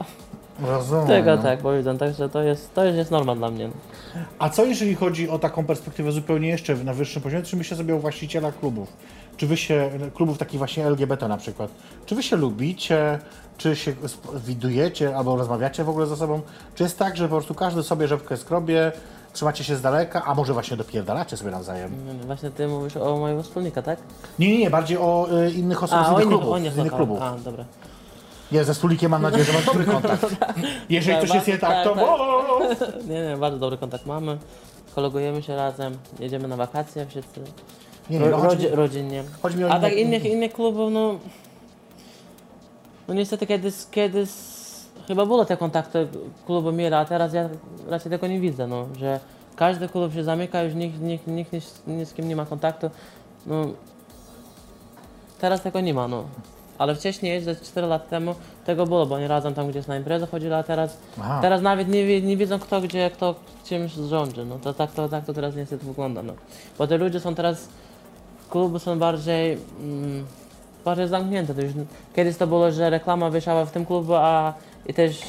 [SPEAKER 2] Rozumiem.
[SPEAKER 4] Tego tak powiedzą, także to jest, to jest norma dla mnie.
[SPEAKER 2] A co jeżeli chodzi o taką perspektywę zupełnie jeszcze na wyższym poziomie? Czy myślę sobie o właścicielach klubów? Czy wy się, klubów takich właśnie LGBT na przykład, czy wy się lubicie, czy się widujecie albo rozmawiacie w ogóle ze sobą? Czy jest tak, że po prostu każdy sobie rzepkę skrobie, trzymacie się z daleka, a może właśnie dopierdalacie sobie nawzajem?
[SPEAKER 4] Właśnie ty mówisz o mojego wspólnika, tak?
[SPEAKER 2] Nie, nie, nie, bardziej o y, innych osobach z innych
[SPEAKER 4] innych,
[SPEAKER 2] klubów.
[SPEAKER 4] o innych
[SPEAKER 2] z innych
[SPEAKER 4] lokal.
[SPEAKER 2] klubów.
[SPEAKER 4] A, dobra.
[SPEAKER 2] Nie, ze wspólnikiem mam nadzieję, że masz dobry <laughs> kontakt. Jeżeli
[SPEAKER 4] Tak,
[SPEAKER 2] coś jest nie
[SPEAKER 4] bardzo-
[SPEAKER 2] tak, to...
[SPEAKER 4] tak, <laughs> Nie, nie, bardzo dobry kontakt mamy. Kolegujemy się razem, jedziemy na wakacje wszyscy.
[SPEAKER 2] Nie, nie, no, chodzi,
[SPEAKER 4] rodzi, rodzinnie.
[SPEAKER 2] chodzi mi o
[SPEAKER 4] A
[SPEAKER 2] inne-
[SPEAKER 4] tak innych, innych klubów, no... No niestety kiedyś, kiedyś chyba było te kontakty klubu Mira, a teraz ja raczej tego nie widzę, no, że każdy klub się zamyka, już nikt, nikt, nikt, ni, ni z kim nie ma kontaktu. No, teraz tego nie ma, no. Ale wcześniej, ze 4 lat temu, tego było, bo oni razem tam gdzieś na imprezę chodzili, a teraz,
[SPEAKER 2] Aha.
[SPEAKER 4] teraz nawet nie, nie wiedzą kto gdzie, kto czymś rządzi. No to tak to, tak to teraz niestety wygląda. No. Bo te ludzie są teraz, kluby są bardziej, mm, bardziej zamknięte. To już, kiedyś to było, że reklama wyszła w tym klubu, a i też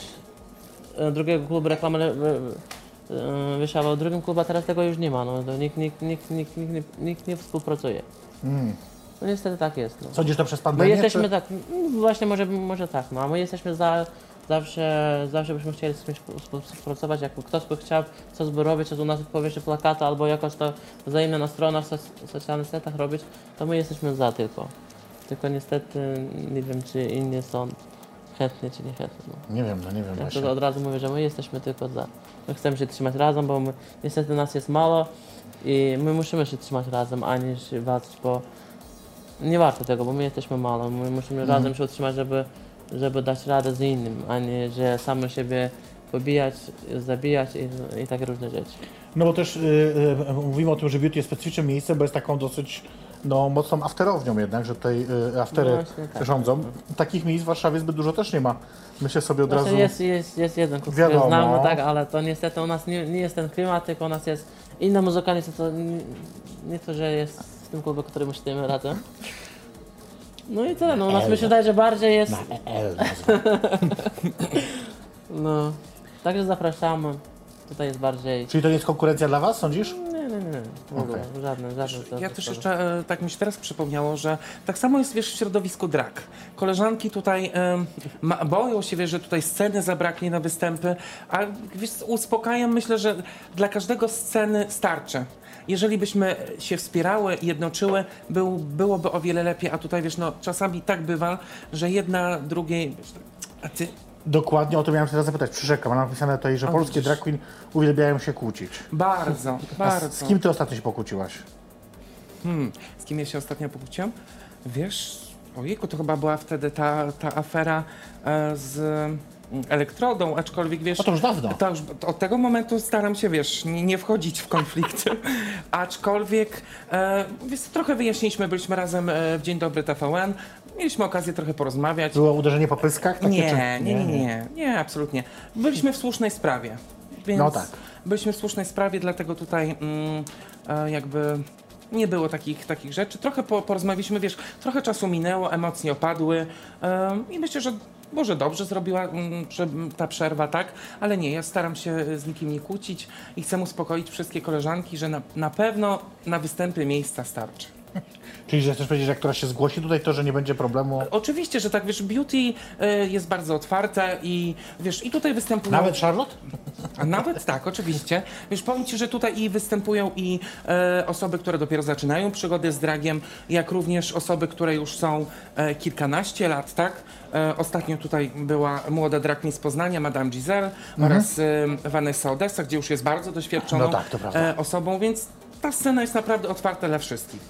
[SPEAKER 4] e, drugiego klubu wy- e, wyszła w drugim klubie, a teraz tego już nie ma. No. To nikt, nikt, nikt, nikt, nikt, nikt, nie współpracuje. No niestety tak jest. No.
[SPEAKER 2] Sądzisz to przez
[SPEAKER 4] My
[SPEAKER 2] pandemię?
[SPEAKER 4] jesteśmy
[SPEAKER 2] czy...
[SPEAKER 4] tak, no właśnie może, może tak, no a my jesteśmy za, zawsze, zawsze byśmy chcieli z kimś współ- współpracować, jak ktoś by chciał coś by robić, coś u nas powiesi plakata albo jakoś to wzajemnie na stronach, soc- socjalnych setach robić, to my jesteśmy za tylko. Tylko niestety nie wiem, czy inni są chętni, czy nie chętni. No.
[SPEAKER 2] Nie wiem, no nie wiem
[SPEAKER 4] Ja
[SPEAKER 2] właśnie.
[SPEAKER 4] to od razu mówię, że my jesteśmy tylko za. My chcemy się trzymać razem, bo my, niestety nas jest mało i my musimy się trzymać razem, a nie się walczyć, bo nie warto tego, bo my jesteśmy mało. My musimy
[SPEAKER 2] Mhm.
[SPEAKER 4] razem się utrzymać, żeby, żeby dać radę z innym, a nie, że sami siebie pobijać, zabijać i, i tak różne rzeczy.
[SPEAKER 2] No bo też y, y, mówimy o tym, że beauty jest specyficznym miejscem, bo jest taką dosyć no, mocną afterownią jednak, że tutaj y, aftery
[SPEAKER 4] No właśnie tak.
[SPEAKER 2] rządzą. Takich miejsc w Warszawie zbyt dużo też nie ma. Myślę sobie od
[SPEAKER 4] Znaczy
[SPEAKER 2] razu...
[SPEAKER 4] jest, jest, jest jeden klub,
[SPEAKER 2] Wiadomo.
[SPEAKER 4] który znam, no tak, ale to niestety u nas nie, nie jest ten klimat, tylko u nas jest inna muzyka, niestety to nie, nie to, że jest w tym klubie, który myślimy razem. No i tyle, no u nas mi się wydaje, że bardziej jest,
[SPEAKER 2] EL nazwa. <laughs>
[SPEAKER 4] no, także zapraszamy, tutaj jest bardziej,
[SPEAKER 2] Czyli to nie jest konkurencja dla Was, sądzisz?
[SPEAKER 4] Nie, w ogóle, żadne, żadne.
[SPEAKER 3] Ja też jeszcze, e, tak mi się teraz przypomniało, że tak samo jest wiesz, w środowisku drag. Koleżanki tutaj em, ma, boją się, wiesz, że tutaj sceny zabraknie na występy, a wiesz, uspokajam, myślę, że dla każdego sceny starczy. Jeżeli byśmy się wspierały, jednoczyły, był, byłoby o wiele lepiej, a tutaj wiesz, no czasami tak bywa, że jedna drugiej, wiesz, a ty
[SPEAKER 2] Dokładnie o to miałem się teraz zapytać. Przyrzekam, mam napisane tutaj, że
[SPEAKER 3] A
[SPEAKER 2] polskie
[SPEAKER 3] widzisz.
[SPEAKER 2] drag queen uwielbiają się kłócić.
[SPEAKER 3] bardzo, bardzo.
[SPEAKER 2] z, kim ty ostatnio się pokłóciłaś?
[SPEAKER 3] Hmm, z kim ja się ostatnio pokłóciłam? Wiesz, ojejku, to chyba była wtedy ta, ta afera e, z elektrodą, aczkolwiek wiesz...
[SPEAKER 2] O, to już dawno.
[SPEAKER 3] To już, od tego momentu staram się, wiesz, nie, nie wchodzić w konflikty, <laughs> aczkolwiek e, wiesz, trochę wyjaśniliśmy, byliśmy razem e, w Dzień Dobry TVN, mieliśmy okazję trochę porozmawiać.
[SPEAKER 2] Było uderzenie po pyskach? Takie,
[SPEAKER 3] Nie,
[SPEAKER 2] czy...
[SPEAKER 3] nie, nie, nie, nie, absolutnie. Byliśmy w słusznej sprawie. Więc
[SPEAKER 2] No tak.
[SPEAKER 3] Byliśmy w słusznej sprawie, dlatego tutaj mm, e, jakby nie było takich, takich rzeczy. Trochę po, porozmawialiśmy, wiesz, trochę czasu minęło, emocje opadły e, i myślę, że może dobrze zrobiła mm, ta przerwa, tak? Ale nie, ja staram się z nikim nie kłócić i chcę uspokoić wszystkie koleżanki, że na, na pewno na występy miejsca starczy. <laughs>
[SPEAKER 2] Czyli że chcesz powiedzieć, że jak któraś się zgłosi tutaj, to że nie będzie problemu?
[SPEAKER 3] Oczywiście, że tak, wiesz, beauty e, jest bardzo otwarte i wiesz, i tutaj występują...
[SPEAKER 2] Nawet Charlotte?
[SPEAKER 3] A nawet tak, oczywiście. Wiesz, powiem Ci, że tutaj i występują i e, osoby, które dopiero zaczynają przygodę z dragiem, jak również osoby, które już są e, kilkanaście lat, tak? Ostatnio tutaj była młoda drag z Poznania, Madame Giselle oraz e, Vanessa Odessa, gdzie już jest bardzo doświadczoną
[SPEAKER 2] No tak,
[SPEAKER 3] osobą, więc ta scena jest naprawdę otwarta dla wszystkich.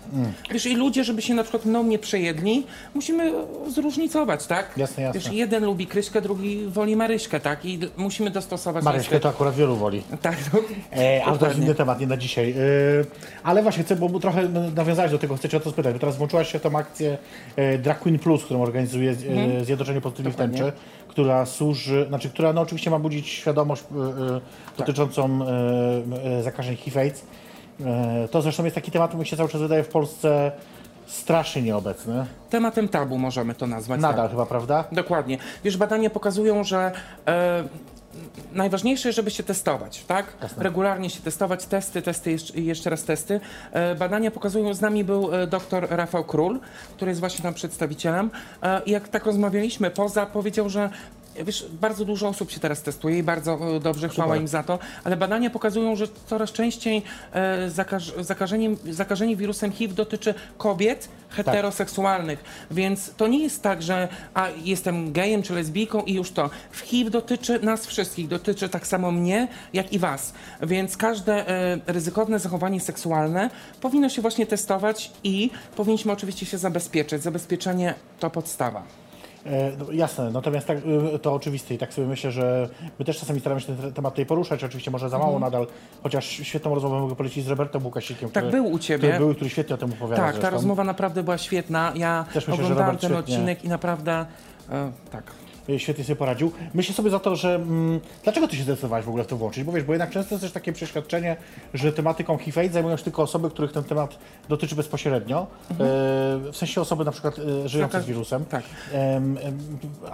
[SPEAKER 3] Wiesz, i ludzie, żeby się na przykład mną nie przejedli, musimy zróżnicować, tak?
[SPEAKER 2] Jasne, jasne.
[SPEAKER 3] Wiesz, jeden lubi Kryśkę, drugi woli Maryśkę, tak? I musimy dostosować
[SPEAKER 2] Maryśkę to akurat wielu woli.
[SPEAKER 3] tak, no,
[SPEAKER 2] E, ale to jest inny temat, nie na dzisiaj. E, ale właśnie chcę, bo trochę nawiązałeś do tego, chcę cię o to spytać, bo teraz włączyłaś się w tą akcję e, Drag Queen Plus, którą organizuje e, Zjednoczenie
[SPEAKER 3] Mhm. Dokładnie.
[SPEAKER 2] Tęczy, która służy, znaczy, która no, oczywiście ma budzić świadomość e, e, dotyczącą e, e, zakażeń HIV-AIDS. E, to zresztą jest taki temat, który się cały czas wydaje w Polsce strasznie nieobecny.
[SPEAKER 3] Tematem tabu możemy to nazwać.
[SPEAKER 2] Nadal
[SPEAKER 3] tak.
[SPEAKER 2] chyba, prawda?
[SPEAKER 3] Dokładnie. Wiesz, badania pokazują, że e, najważniejsze, żeby się testować, tak? Regularnie się testować, testy, testy, jeszcze, i jeszcze raz testy. E, badania pokazują, z nami był e, dr Rafał Król, który jest właśnie tam przedstawicielem. E, i jak tak rozmawialiśmy, poza powiedział, że Wiesz, bardzo dużo osób się teraz testuje i bardzo e, dobrze, chwała im za to, ale badania pokazują, że coraz częściej e, zakaż, zakażeniem, zakażenie wirusem HIV dotyczy kobiet heteroseksualnych, więc to nie jest tak, że a, jestem gejem czy lesbijką i już to. W HIV dotyczy nas wszystkich, dotyczy tak samo mnie, jak i was, więc każde e, ryzykowne zachowanie seksualne powinno się właśnie testować i powinniśmy oczywiście się zabezpieczyć. Zabezpieczenie to podstawa.
[SPEAKER 2] E, no, jasne, natomiast tak, y, to oczywiste i tak sobie myślę, że my też czasami staramy się ten te- temat tutaj poruszać, oczywiście może za mało nadal, chociaż świetną rozmowę mogę polecić z Robertem Łukasikiem,
[SPEAKER 3] Mhm. Tak,
[SPEAKER 2] który,
[SPEAKER 3] był u ciebie.
[SPEAKER 2] który, był, który świetnie o tym opowiadał
[SPEAKER 3] Tak, ta
[SPEAKER 2] zresztą.
[SPEAKER 3] rozmowa naprawdę była świetna. Ja
[SPEAKER 2] Też myślę,
[SPEAKER 3] oglądałem ten
[SPEAKER 2] świetnie-
[SPEAKER 3] odcinek i naprawdę e, tak.
[SPEAKER 2] Y, Świetnie sobie poradził. Myślę sobie za to, że mm, dlaczego ty się zdecydowałeś w ogóle w to włączyć? Bo wiesz, bo jednak często jest też takie przeświadczenie, że tematyką HIV AIDS zajmują się tylko osoby, których ten temat dotyczy bezpośrednio. E, w sensie osoby na przykład e, żyjące z wirusem.
[SPEAKER 3] tak.
[SPEAKER 2] Em,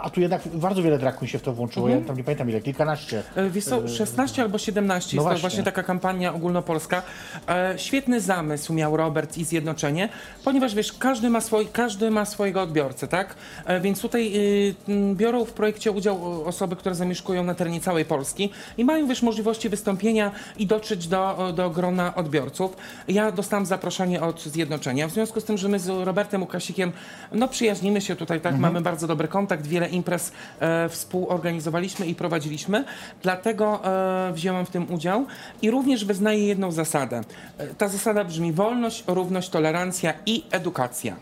[SPEAKER 2] a tu jednak bardzo wiele drag się w to włączyło. Ja tam nie pamiętam ile, kilkanaście.
[SPEAKER 3] E, Wiesz co, 16 albo 17
[SPEAKER 2] no
[SPEAKER 3] jest
[SPEAKER 2] właśnie.
[SPEAKER 3] to właśnie taka kampania ogólnopolska. E, świetny zamysł miał Robert i Zjednoczenie, ponieważ wiesz, każdy ma, swój, każdy ma swojego odbiorcę, tak? E, więc tutaj y, m, biorą w projekcie udział o- osoby, które zamieszkują na terenie całej Polski i mają wiesz możliwości wystąpienia i dotrzeć do, do grona odbiorców. Ja dostałam zaproszenie od Zjednoczenia. W związku z tym, że my z Robertem Łukasikiem no przyjaźnimy się tutaj, tak? Mamy bardzo dobry kontakt, wiele imprez e, współorganizowaliśmy i prowadziliśmy, dlatego e, wzięłam w tym udział i również wyznaję jedną zasadę. E, ta zasada brzmi wolność, równość, tolerancja i edukacja.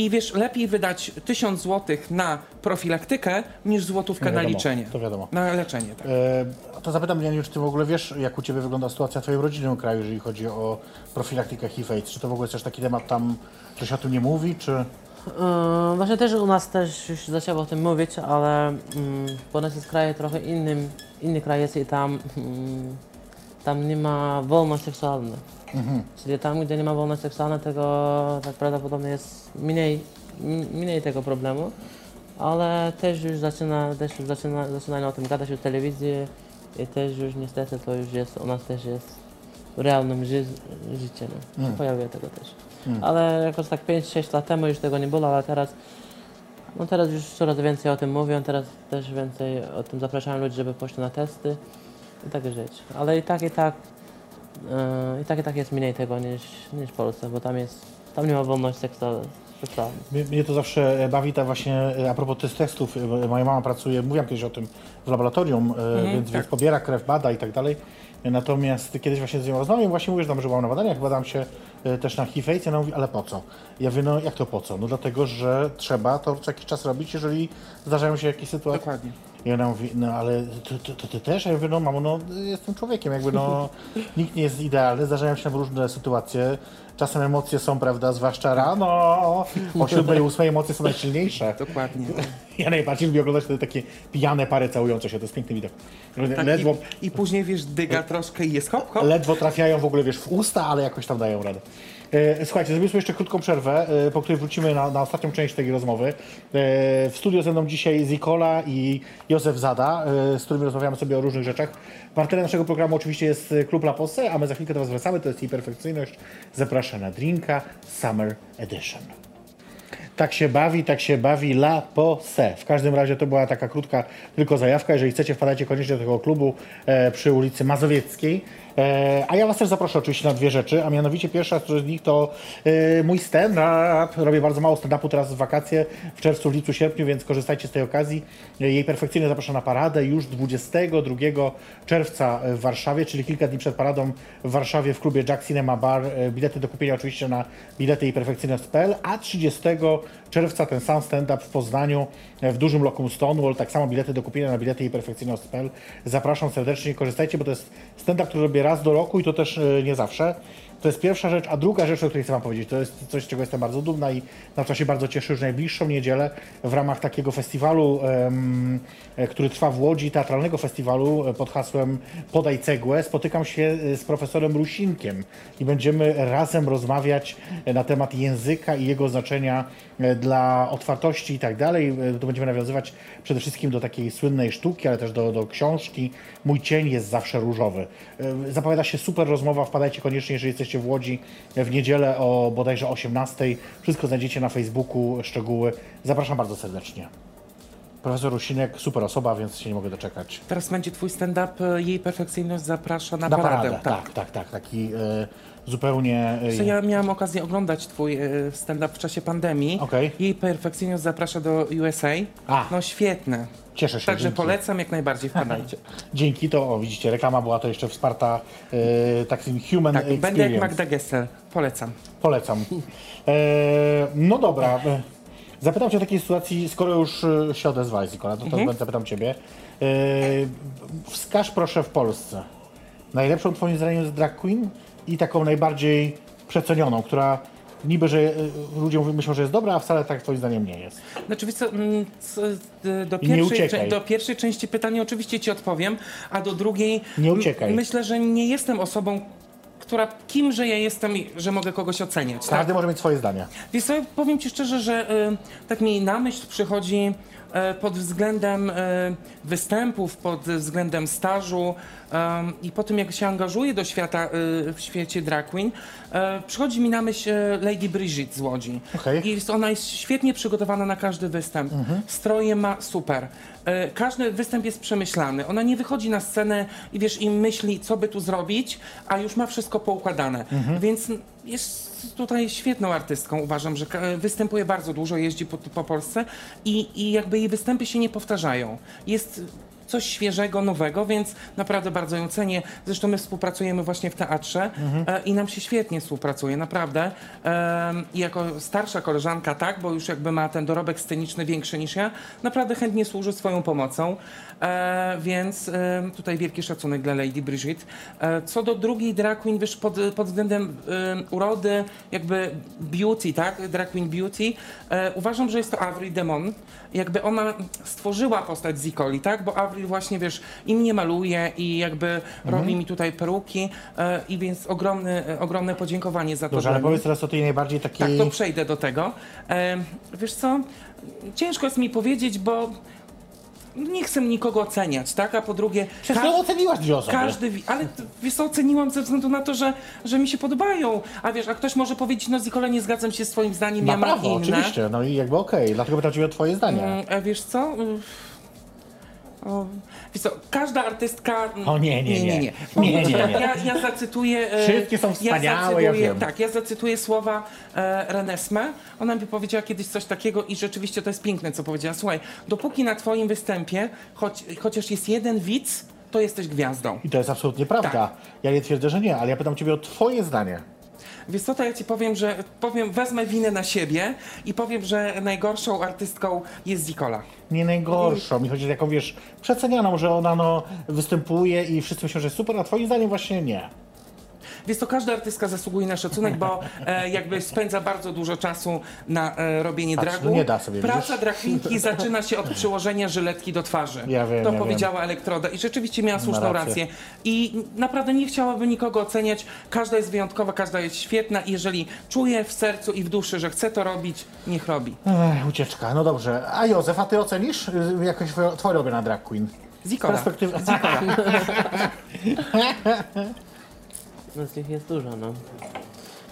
[SPEAKER 3] I wiesz, lepiej wydać 1000 złotych na profilaktykę niż złotówkę
[SPEAKER 2] No
[SPEAKER 3] na
[SPEAKER 2] wiadomo,
[SPEAKER 3] liczenie.
[SPEAKER 2] to wiadomo.
[SPEAKER 3] Na leczenie, tak.
[SPEAKER 2] E, to zapytam, Janiu, czy ty w ogóle wiesz, jak u ciebie wygląda sytuacja w twoim rodzinnym kraju, jeżeli chodzi o profilaktykę HIV AIDS? Czy to w ogóle jest też taki temat tam, że się o tym nie mówi, czy...
[SPEAKER 4] Yy, właśnie też u nas też już zaczęło o tym mówić, ale mm, bo u nas jest kraj trochę innym, inny kraj jest i tam, mm, tam nie ma wolności seksualnej. Czyli tam, gdzie nie ma wolności seksualnej, tego tak prawdopodobnie jest mniej, mniej tego problemu, ale też już zaczyna, też już zaczyna, zaczynają o tym gadać w telewizji i też już niestety to już jest, u nas też jest realnym ży życiem. Mm. Pojawia tego też. Ale jakoś tak 5-6 lat temu już tego nie było, ale teraz no teraz już coraz więcej o tym mówią, teraz też więcej o tym zapraszają ludzi, żeby poszli na testy i takie rzeczy. Ale i tak, i tak, yy, i tak, i tak jest mniej tego niż, niż w Polsce, bo tam jest, tam nie ma wolności seksualnej.
[SPEAKER 2] Mnie, mnie to zawsze bawi ta właśnie, e, a propos tych testów, e, moja mama pracuje, mówiłam kiedyś o tym w laboratorium, e, więc, więc pobiera krew, bada i tak dalej. Natomiast kiedyś właśnie z nią rozmawiam, właśnie mówię, że tam, że byłam na badaniach, badam się też na HIV AIDS, ona mówi, ale po co? Ja mówię, no jak to po co? No dlatego, że trzeba to co jakiś czas robić, jeżeli zdarzają się jakieś sytuacje.
[SPEAKER 3] Dokładnie.
[SPEAKER 2] I ona mówi, no ale to, to, to ty też? A ja mówię, no mamo, no jestem człowiekiem, jakby no <laughs> nikt nie jest idealny, zdarzają się nam różne sytuacje. Czasem emocje są, prawda, zwłaszcza rano, o siódmej, ósmej emocje są najsilniejsze.
[SPEAKER 3] Dokładnie.
[SPEAKER 2] Ja najbardziej lubię oglądać te takie pijane pary całujące się, to jest piękny widok.
[SPEAKER 3] Tak,
[SPEAKER 2] Ledwo,
[SPEAKER 3] i, I później wiesz, dyga troszkę i jest hop, hop.
[SPEAKER 2] ledwo trafiają w ogóle, wiesz, w usta, ale jakoś tam dają radę. E, Słuchajcie, sobie jeszcze krótką przerwę, e, po której wrócimy na, na ostatnią część tej rozmowy. E, W studio ze mną dzisiaj Zikola i Józef Zada, z którymi rozmawiamy sobie o różnych rzeczach. Partnerem naszego programu oczywiście jest Klub La Posse, a my za chwilkę do Was wracamy. To jest jej perfekcyjność. Zapraszam na drinka Summer Edition. Tak się bawi, tak się bawi La Posse. W każdym razie to była taka krótka tylko zajawka. Jeżeli chcecie, wpadajcie koniecznie do tego klubu przy ulicy Mazowieckiej. E, a ja Was też zaproszę oczywiście na dwie rzeczy, a mianowicie pierwsza z nich to e, mój stand-up. Robię bardzo mało stand-upu teraz w wakacje, w czerwcu, lipcu, sierpniu, więc korzystajcie z tej okazji. E, jej perfekcyjnie zapraszam na paradę już 22 czerwca w Warszawie, czyli kilka dni przed paradą w Warszawie w klubie Jack Cinema Bar. Bilety do kupienia oczywiście na bilety i perfekcyjność.pl, a 30 czerwca ten sam stand-up w Poznaniu e, w dużym lokum Stonewall, tak samo bilety do kupienia na bilety i perfekcyjność.pl. Zapraszam serdecznie, korzystajcie, bo to jest stand-up, który robię raz do roku i to też e, nie zawsze. To jest pierwsza rzecz, a druga rzecz, o której chcę Wam powiedzieć, to jest coś, z czego jestem bardzo dumna i na co się bardzo cieszę, że najbliższą niedzielę w ramach takiego festiwalu, który trwa w Łodzi, teatralnego festiwalu e, pod hasłem Podaj cegłę, spotykam się e, z profesorem Rusinkiem i będziemy razem rozmawiać e, na temat języka i jego znaczenia dla otwartości i tak dalej. Tu będziemy nawiązywać przede wszystkim do takiej słynnej sztuki, ale też do, do książki. Mój cień jest zawsze różowy. Zapowiada się super rozmowa, wpadajcie koniecznie, jeżeli jesteście w Łodzi w niedzielę o bodajże 18. Wszystko znajdziecie na Facebooku, szczegóły. Zapraszam bardzo serdecznie. Profesor Rusinek, super osoba, więc się nie mogę doczekać.
[SPEAKER 3] Teraz będzie twój stand-up, e, jej perfekcyjność zaprasza na,
[SPEAKER 2] Na
[SPEAKER 3] paradę.
[SPEAKER 2] paradę, tak, tak, tak. Taki e, zupełnie... E,
[SPEAKER 3] Co ja miałam okazję oglądać twój e, stand-up w czasie pandemii.
[SPEAKER 2] Okej.
[SPEAKER 3] Jej perfekcyjność zaprasza do USA.
[SPEAKER 2] A.
[SPEAKER 3] No świetne.
[SPEAKER 2] Cieszę się.
[SPEAKER 3] Także
[SPEAKER 2] dzięki.
[SPEAKER 3] polecam jak najbardziej, wpadajcie. <laughs>
[SPEAKER 2] Dzięki, to o, widzicie, reklama była to jeszcze wsparta e, takim human
[SPEAKER 3] Tak,
[SPEAKER 2] experience.
[SPEAKER 3] będę jak Magda Gessler. Polecam.
[SPEAKER 2] Polecam. E, no dobra. E, zapytam Cię o takiej sytuacji, skoro już się odezwałeś, Nikola, to, to
[SPEAKER 3] Mhm.
[SPEAKER 2] zapytam Ciebie. E, wskaż proszę w Polsce najlepszą Twoim zdaniem z drag queen i taką najbardziej przecenioną, która niby, że e, ludzie myślą, że jest dobra, a wcale tak Twoim zdaniem nie jest.
[SPEAKER 3] Znaczy, wiesz co, mm, d- do, pierwszej, cze- do pierwszej części pytania oczywiście ci odpowiem, a do drugiej...
[SPEAKER 2] Nie
[SPEAKER 3] m-
[SPEAKER 2] uciekaj.
[SPEAKER 3] Myślę, że nie jestem osobą, która... Kimże ja jestem, że mogę kogoś oceniać. tak?
[SPEAKER 2] Każdy może mieć swoje zdanie.
[SPEAKER 3] Co, powiem Ci szczerze, że y, tak mi na myśl przychodzi y, pod względem y, występów, pod względem stażu y, i po tym, jak się angażuję do świata w świecie drag queen, przychodzi mi na myśl Lady Brigitte z Łodzi.
[SPEAKER 2] Okej.
[SPEAKER 3] I ona jest świetnie przygotowana na każdy występ. Stroje ma super. Każdy występ jest przemyślany. Ona nie wychodzi na scenę i wiesz, i myśli, co by tu zrobić, a już ma wszystko poukładane. Więc jest tutaj świetną artystką. Uważam, że występuje bardzo dużo, jeździ po, po Polsce i, i jakby jej występy się nie powtarzają. Jest coś świeżego, nowego, więc naprawdę bardzo ją cenię. Zresztą my współpracujemy właśnie w teatrze e, i nam się świetnie współpracuje, naprawdę. I jako starsza koleżanka, tak, bo już jakby ma ten dorobek sceniczny większy niż ja, naprawdę chętnie służy swoją pomocą. E, więc tutaj wielki szacunek dla Lady Brigitte. E, co do drugiej drag queen, wiesz, pod, pod względem em, urody, jakby beauty, tak, drag queen beauty, e, uważam, że jest to Avril Demon. Jakby ona stworzyła postać Zikoli, tak, bo Avril właśnie, wiesz, i mnie maluje i jakby robi mi tutaj peruki i więc ogromne, e, ogromne podziękowanie za to.
[SPEAKER 2] Dobrze, ale powiedz teraz o tej najbardziej takiej...
[SPEAKER 3] Tak, to przejdę do tego. Wiesz co, ciężko jest mi powiedzieć, bo nie chcę nikogo oceniać, tak? A po drugie,
[SPEAKER 2] Przecież to oceniłaś dwie osoby.
[SPEAKER 3] każdy, ale wiesz co, oceniłam ze względu na to, że, że mi się podobają. A wiesz, a ktoś może powiedzieć, no Zikole, nie zgadzam się z twoim zdaniem,
[SPEAKER 2] Ma
[SPEAKER 3] ja mam
[SPEAKER 2] prawo,
[SPEAKER 3] inne.
[SPEAKER 2] oczywiście, no i jakby okej, dlatego pytam Ciebie o Twoje zdanie.
[SPEAKER 3] Mm, A wiesz co? O, wiesz co, każda artystka... mm,
[SPEAKER 2] O nie, nie, nie.
[SPEAKER 3] nie.
[SPEAKER 2] Nie, nie, nie.
[SPEAKER 3] Ja, ja zacytuję... e,
[SPEAKER 2] Wszystkie są wspaniałe,
[SPEAKER 3] ja,
[SPEAKER 2] ja
[SPEAKER 3] zacytuję,
[SPEAKER 2] wiem.
[SPEAKER 3] Tak, ja zacytuję słowa e, Renesme. Ona mi powiedziała kiedyś coś takiego i rzeczywiście to jest piękne, co powiedziała. Słuchaj, dopóki na twoim występie, choć, chociaż jest jeden widz, to jesteś gwiazdą.
[SPEAKER 2] I to jest absolutnie prawda.
[SPEAKER 3] Tak.
[SPEAKER 2] Ja nie twierdzę, że nie, ale ja pytam Ciebie o Twoje zdanie.
[SPEAKER 3] Wiesz co, to ja ci powiem, że powiem, wezmę winę na siebie i powiem, że najgorszą artystką jest Zikola.
[SPEAKER 2] Nie najgorszą. Mi chodzi o taką, wiesz, przecenianą, że ona no, występuje i wszyscy myślą, że super, a Twoim zdaniem właśnie nie.
[SPEAKER 3] Więc to każda artystka zasługuje na szacunek, bo e, jakby spędza bardzo dużo czasu na e, robienie
[SPEAKER 2] Patrz,
[SPEAKER 3] dragu.
[SPEAKER 2] no nie da sobie,
[SPEAKER 3] Praca dragqueenki zaczyna się od przyłożenia żyletki do twarzy.
[SPEAKER 2] Ja wiem,
[SPEAKER 3] to
[SPEAKER 2] ja
[SPEAKER 3] powiedziała Elektroda i rzeczywiście miała słuszną
[SPEAKER 2] rację.
[SPEAKER 3] rację. I naprawdę nie chciałabym nikogo oceniać. Każda jest wyjątkowa, każda jest świetna i jeżeli czuje w sercu i w duszy, że chce to robić, niech robi.
[SPEAKER 2] Ech, ucieczka, no dobrze. A Józef, a Ty ocenisz y, jakoś twoje- Twoje robię drag queen? Z
[SPEAKER 3] Zikola.
[SPEAKER 2] perspektywy...
[SPEAKER 4] No <laughs> <laughs> z nich jest dużo, no.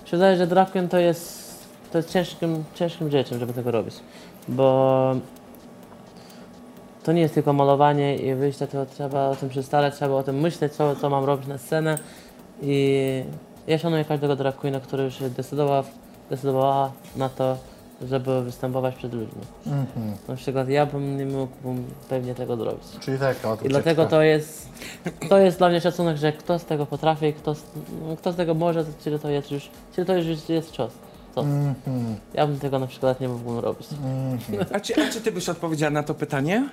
[SPEAKER 4] Się wydaje, że drag queen to jest, to jest ciężkim, ciężkim rzeczem, żeby tego robić. Bo to nie jest tylko malowanie i wyjście, to trzeba o tym przystalać, trzeba o tym myśleć, co, co mam robić na scenę. I ja szanuję każdego drag który już decydował, decydowała na to, żeby występować przed ludźmi. Na przykład ja bym nie mógłbym pewnie tego zrobić.
[SPEAKER 2] Czyli tak, o,
[SPEAKER 4] I dlatego to jest, to jest dla mnie szacunek, że kto z tego potrafi, kto z, no, kto z tego może, czyli to jest już, czyli to już jest czas. Co? Ja bym tego na przykład nie mógłbym robić.
[SPEAKER 3] A czy, a czy ty byś odpowiedziała na to pytanie?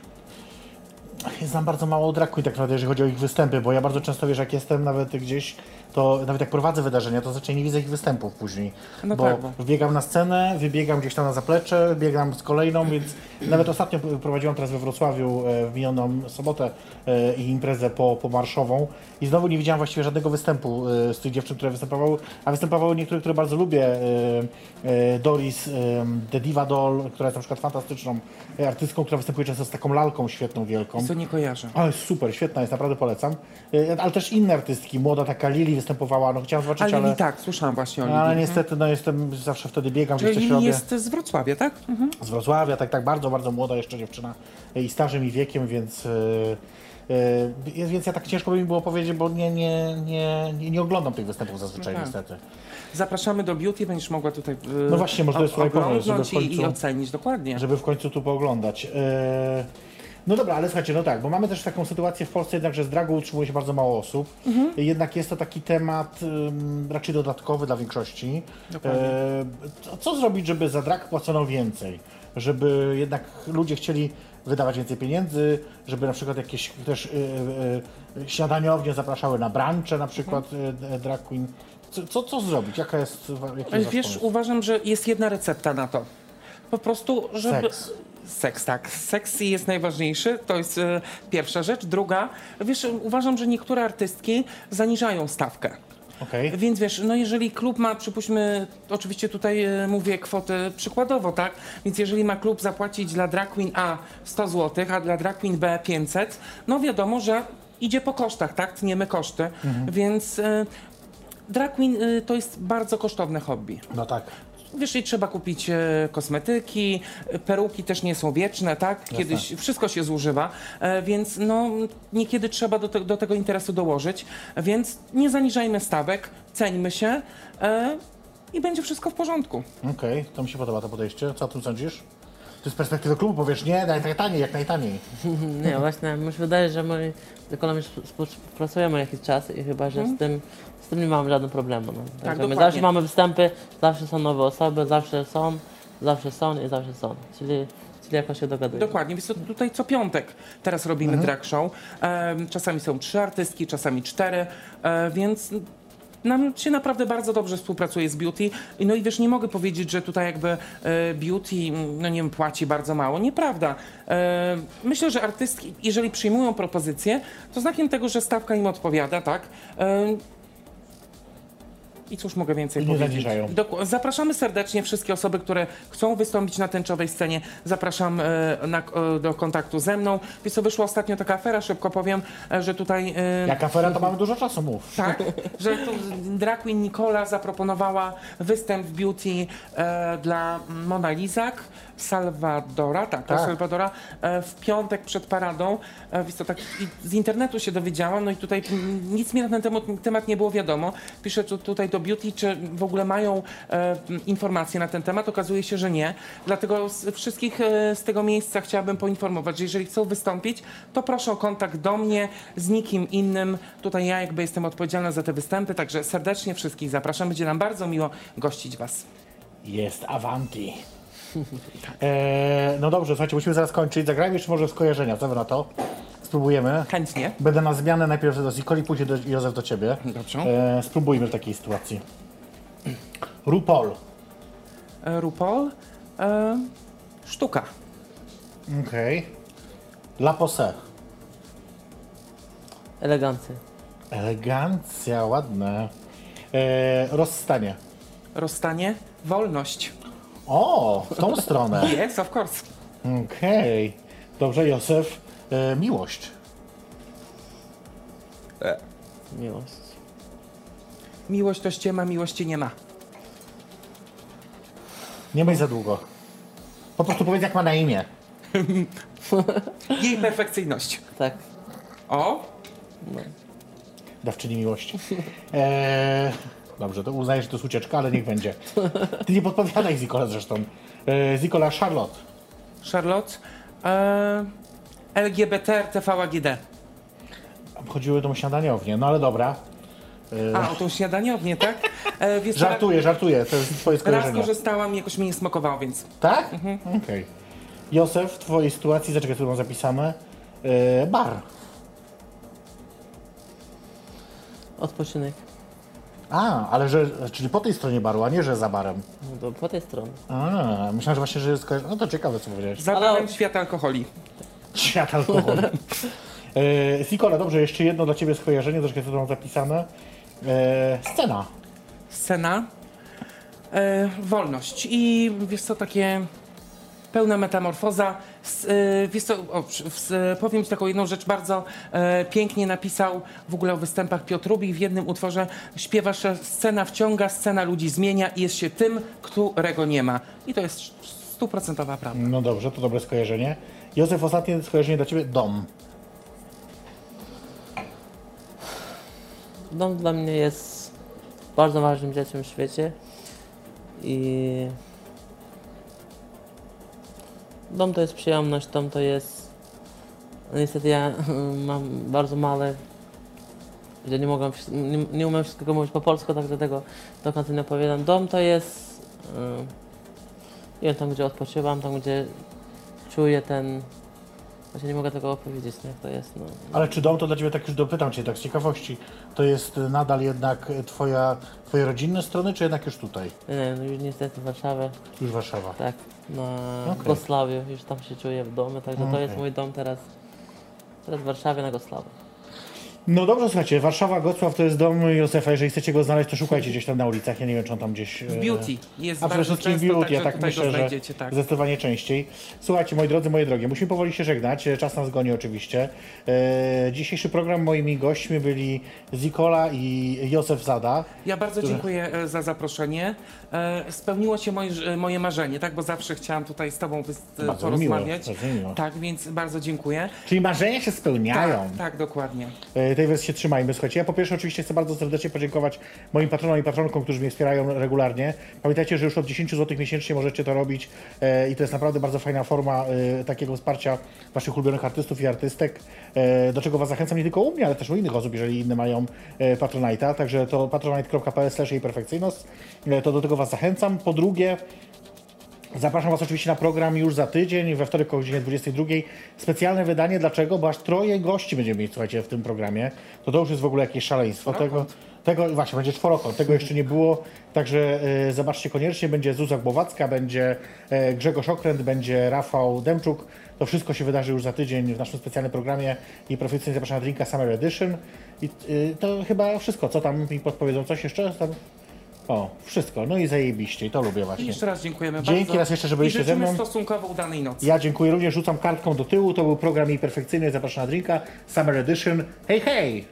[SPEAKER 2] Znam bardzo mało drag queen tak naprawdę, jeżeli chodzi o ich występy, bo ja bardzo często, wiesz, jak jestem nawet gdzieś, to nawet jak prowadzę wydarzenia, to zazwyczaj nie widzę ich występów później.
[SPEAKER 3] No
[SPEAKER 2] bo
[SPEAKER 3] tak, bo-
[SPEAKER 2] wbiegam na scenę, wybiegam gdzieś tam na zaplecze, biegam z kolejną, więc nawet ostatnio prowadziłam teraz we Wrocławiu e, w minioną sobotę e, i imprezę po, po marszową i znowu nie widziałam właściwie żadnego występu e, z tych dziewczyn, które występowały, a występowały niektóre, które bardzo lubię. e, e, Doris, e, The Diva Doll, która jest na przykład fantastyczną e, artystką, która występuje często z taką lalką świetną, wielką.
[SPEAKER 3] Co nie kojarzę.
[SPEAKER 2] Ale super, świetna jest, naprawdę polecam. E, Ale też inne artystki, młoda taka Lili występowała, no chciałam zobaczyć,
[SPEAKER 3] Ale
[SPEAKER 2] ale,
[SPEAKER 3] tak, słyszałam właśnie o Lili.
[SPEAKER 2] ale niestety no jestem, zawsze wtedy biegam,
[SPEAKER 3] Czyli
[SPEAKER 2] coś robię.
[SPEAKER 3] jest z Wrocławia, tak? Mhm.
[SPEAKER 2] Z Wrocławia, tak, tak, bardzo, bardzo młoda jeszcze dziewczyna i starzym i wiekiem, więc... e, więc ja tak ciężko by mi było powiedzieć, bo nie, nie, nie, nie, oglądam tych występów zazwyczaj
[SPEAKER 3] No tak.
[SPEAKER 2] niestety.
[SPEAKER 3] Zapraszamy do Beauty, będziesz mogła tutaj e,
[SPEAKER 2] No właśnie, może to jest słuchaj, pomysł, żeby w
[SPEAKER 3] i, i
[SPEAKER 2] końcu-
[SPEAKER 3] ocenić dokładnie.
[SPEAKER 2] żeby w końcu tu pooglądać. E, No dobra, ale słuchajcie, no tak, bo mamy też taką sytuację w Polsce jednak, że z dragu utrzymuje się bardzo mało osób. Jednak jest to taki temat ym, raczej dodatkowy dla większości.
[SPEAKER 3] Dokładnie.
[SPEAKER 2] E, co- zrobić, żeby za drag płacono więcej? Żeby jednak ludzie chcieli wydawać więcej pieniędzy, żeby na przykład jakieś też y, y, y, śniadaniownie zapraszały na brunche na przykład y, drag queen. Co, co, co zrobić? Jaka jest, jaki jest
[SPEAKER 3] wiesz,
[SPEAKER 2] pomysł?
[SPEAKER 3] uważam, że jest jedna recepta na to. Po prostu, żeby...
[SPEAKER 2] Seks.
[SPEAKER 3] Seks, tak. Seks jest najważniejszy, to jest e, pierwsza rzecz. Druga, wiesz, uważam, że niektóre artystki zaniżają stawkę.
[SPEAKER 2] Okej.
[SPEAKER 3] Więc wiesz, no jeżeli klub ma, przypuśćmy, oczywiście tutaj e, mówię kwotę przykładowo, tak? Więc jeżeli ma klub zapłacić dla drag queen A 100 zł, a dla drag queen B 500, no wiadomo, że idzie po kosztach, tak? Tniemy koszty. Więc e, drag queen e, to jest bardzo kosztowne hobby.
[SPEAKER 2] No tak.
[SPEAKER 3] Wiesz, i trzeba kupić e, kosmetyki, e, peruki też nie są wieczne, tak? Kiedyś wszystko się zużywa, e, więc no niekiedy trzeba do, te, do tego interesu dołożyć, więc nie zaniżajmy stawek, ceńmy się e, i będzie wszystko w porządku.
[SPEAKER 2] Okej, to mi się podoba to podejście. Co o tym sądzisz? Ty z perspektywy klubu powiesz, nie, najtaniej, jak najtaniej. <laughs>
[SPEAKER 4] Nie, właśnie mi się wydaje, że my z ekonomią współpracujemy jakiś czas i chyba, że z tym, z tym nie mamy żadnego problemu. No. Także my
[SPEAKER 3] Mhm. dokładnie.
[SPEAKER 4] zawsze mamy występy, zawsze są nowe osoby, zawsze są, zawsze są i zawsze są. Czyli, czyli jakoś się dogadujemy.
[SPEAKER 3] Dokładnie, więc tutaj co piątek teraz robimy drag show. Czasami są trzy artystki, czasami cztery, więc nam się naprawdę bardzo dobrze współpracuje z Beauty. I No i wiesz, nie mogę powiedzieć, że tutaj jakby e, Beauty, no nie wiem, płaci bardzo mało. Nieprawda. Myślę, że artystki, jeżeli przyjmują propozycję, to znakiem tego, że stawka im odpowiada, tak? I cóż mogę więcej
[SPEAKER 2] nie
[SPEAKER 3] powiedzieć? Doku- Zapraszamy serdecznie wszystkie osoby, które chcą wystąpić na tęczowej scenie. Zapraszam e, na, e, do kontaktu ze mną. Wiesz co, wyszła ostatnio taka afera, szybko powiem, e, że tutaj... e,
[SPEAKER 2] Jak afera, to mamy dużo czasu, mów.
[SPEAKER 3] tak, <laughs> że tu drag queen Nicola zaproponowała występ w beauty e, dla Mona Lizak, Salvadora, tak,
[SPEAKER 2] Tak.
[SPEAKER 3] Salvadora, e, w piątek przed paradą. E, więc to tak i z internetu się dowiedziałam, no i tutaj mm, nic mi na ten temat, temat nie było wiadomo. Piszę tu, tutaj do beauty, czy w ogóle mają e, informacje na ten temat. Okazuje się, że nie. Dlatego z, wszystkich e, z tego miejsca chciałabym poinformować, że jeżeli chcą wystąpić, to proszę o kontakt do mnie, z nikim innym. Tutaj ja jakby jestem odpowiedzialna za te występy, także serdecznie wszystkich zapraszam. Będzie nam bardzo miło gościć Was.
[SPEAKER 2] Jest Avanti. <laughs> E, no dobrze, słuchajcie, musimy zaraz kończyć. Zagrajmy jeszcze może skojarzenia, co na to? Spróbujemy.
[SPEAKER 3] Chętnie.
[SPEAKER 2] Będę na zmianę najpierw do Zikoli, później do, Józef do ciebie.
[SPEAKER 3] Dobrze.
[SPEAKER 2] E, spróbujmy w takiej sytuacji. RuPaul.
[SPEAKER 3] E, RuPaul. E, sztuka.
[SPEAKER 2] Okej. La Pose.
[SPEAKER 4] Elegancja.
[SPEAKER 2] Elegancja, ładne. E, rozstanie.
[SPEAKER 3] Rozstanie. Wolność.
[SPEAKER 2] O, w tą stronę. <laughs>
[SPEAKER 3] Yes, of course.
[SPEAKER 2] Okej. Dobrze, Józef. E, miłość.
[SPEAKER 4] Miłość.
[SPEAKER 3] Miłość to ściema, miłości nie ma.
[SPEAKER 2] Nie myśl za długo. Po prostu powiedz, jak ma na imię. <laughs>
[SPEAKER 3] Jej perfekcyjność.
[SPEAKER 4] Tak.
[SPEAKER 3] O,
[SPEAKER 2] Dawczyni miłości. E, dobrze, to uznaję, że to jest ucieczka, ale niech będzie. Ty nie podpowiadaj Zikola zresztą. E, Zikola Charlotte.
[SPEAKER 3] Charlotte. E, LGBT, RTV, AGD.
[SPEAKER 2] Chodziły tą śniadaniownię, no ale dobra.
[SPEAKER 3] A, o tą śniadaniownię, tak? E, wiesz,
[SPEAKER 2] Żartuję, żartuję, to jest twoje
[SPEAKER 3] Raz
[SPEAKER 2] skojarzenie.
[SPEAKER 3] korzystałam i jakoś mnie nie smakowało, więc
[SPEAKER 2] Tak? Okej. Józef, w twojej sytuacji, zaczekaj, co mam zapisane. E, bar.
[SPEAKER 4] Odpoczynek.
[SPEAKER 2] A, ale że, czyli po tej stronie baru, a nie, że za barem.
[SPEAKER 4] No to po tej stronie.
[SPEAKER 2] A, myślałem, że właśnie, że jest. No to ciekawe, co powiedziałeś.
[SPEAKER 3] Za
[SPEAKER 4] Ale-
[SPEAKER 3] barem świat alkoholi.
[SPEAKER 2] Świat alkoholu. <laughs> e, Sikola, dobrze, jeszcze jedno dla Ciebie skojarzenie, troszkę co tu mam zapisane. E, scena.
[SPEAKER 3] Scena. E, wolność. I wiesz co, takie pełna metamorfoza. S, e, wiesz co, o, w, powiem Ci taką jedną rzecz, bardzo e, pięknie napisał w ogóle o występach Piotr Rubik w jednym utworze śpiewa, że scena wciąga, scena ludzi zmienia i jest się tym, którego nie ma. I to jest stuprocentowa prawda.
[SPEAKER 2] No dobrze, to dobre skojarzenie. Józef, ostatnie skojarzenie dla Ciebie. Dom.
[SPEAKER 4] Dom dla mnie jest bardzo ważnym rzeczą w świecie i dom to jest przyjemność, dom to jest no niestety ja mam bardzo małe że nie mogę, nie, nie umiem wszystkiego mówić po polsku, tak do tego do nie opowiadam. Dom to jest y, nie wiem, tam gdzie odpoczywam, tam gdzie czuję ten właśnie nie mogę tego opowiedzieć, jak to jest. No.
[SPEAKER 2] Ale czy dom to dla Ciebie, tak już dopytam Cię, tak z ciekawości, to jest nadal jednak twoja, Twoje rodzinne strony, czy jednak już tutaj?
[SPEAKER 4] Nie, no już niestety Warszawę,
[SPEAKER 2] Już Warszawa.
[SPEAKER 4] tak, na
[SPEAKER 2] Okej.
[SPEAKER 4] Gosławiu, już tam się czuję w domu, także to jest mój dom teraz, teraz w Warszawie na Gosławiu.
[SPEAKER 2] No dobrze, słuchajcie, Warszawa, Gocław to jest dom Józefa. Jeżeli chcecie go znaleźć, to szukajcie gdzieś tam na ulicach. Ja nie wiem, czy on tam gdzieś... e,
[SPEAKER 3] W Beauty. Jest
[SPEAKER 2] A przede wszystkim Beauty, ja tak myślę, że
[SPEAKER 3] tak.
[SPEAKER 2] zdecydowanie częściej. Słuchajcie, moi drodzy, moje drogie, musimy powoli się żegnać. E, Czas nas goni oczywiście. E, dzisiejszy program moimi gośćmi byli Zikola i Józef Zada.
[SPEAKER 3] Ja bardzo dziękuję e, za zaproszenie. E, Spełniło się moje, marzenie, tak? Bo zawsze chciałam tutaj z Tobą
[SPEAKER 2] Bardzo mi miło,
[SPEAKER 3] porozmawiać.
[SPEAKER 2] bardzo mi miło.
[SPEAKER 3] Tak, więc bardzo dziękuję.
[SPEAKER 2] Czyli marzenia się spełniają.
[SPEAKER 3] Tak, tak, dokładnie.
[SPEAKER 2] E, tej wersji się trzymajmy. Słuchajcie, ja po pierwsze oczywiście chcę bardzo serdecznie podziękować moim patronom i patronkom, którzy mnie wspierają regularnie. Pamiętajcie, że już od 10 zł miesięcznie możecie to robić e, i to jest naprawdę bardzo fajna forma e, takiego wsparcia waszych ulubionych artystów i artystek, e, do czego was zachęcam nie tylko u mnie, ale też u innych osób, jeżeli inne mają Patronite'a. Także to patronite.pl jej perfekcyjność. To do tego was zachęcam. Po drugie, Zapraszam Was oczywiście na program już za tydzień, we wtorek o godzinie 22. Specjalne wydanie, dlaczego? Bo aż troje gości będziemy mieć, słuchajcie, w tym programie. To to już jest w ogóle jakieś szaleństwo. Tego, tego właśnie, będzie czworokąt, tego jeszcze nie było. Także e, zobaczcie koniecznie, będzie Zuza Głowacka, będzie e, Grzegorz Okręt, będzie Rafał Demczuk. To wszystko się wydarzy już za tydzień w naszym specjalnym programie i profesjonalnie zapraszam na Drinka Summer Edition. I y, to chyba wszystko. Co tam mi podpowiedzą? Coś jeszcze? Tam... O, wszystko. No i zajebiście. I to lubię
[SPEAKER 3] I
[SPEAKER 2] właśnie.
[SPEAKER 3] jeszcze raz dziękujemy
[SPEAKER 2] Dzięki
[SPEAKER 3] bardzo.
[SPEAKER 2] raz jeszcze, że byliście
[SPEAKER 3] I
[SPEAKER 2] ze mną.
[SPEAKER 3] stosunkowo udanej nocy.
[SPEAKER 2] Ja dziękuję również, rzucam kartką do tyłu. To był program jej perfekcyjny. Zapraszam na drinka. Summer Edition. Hej, hej!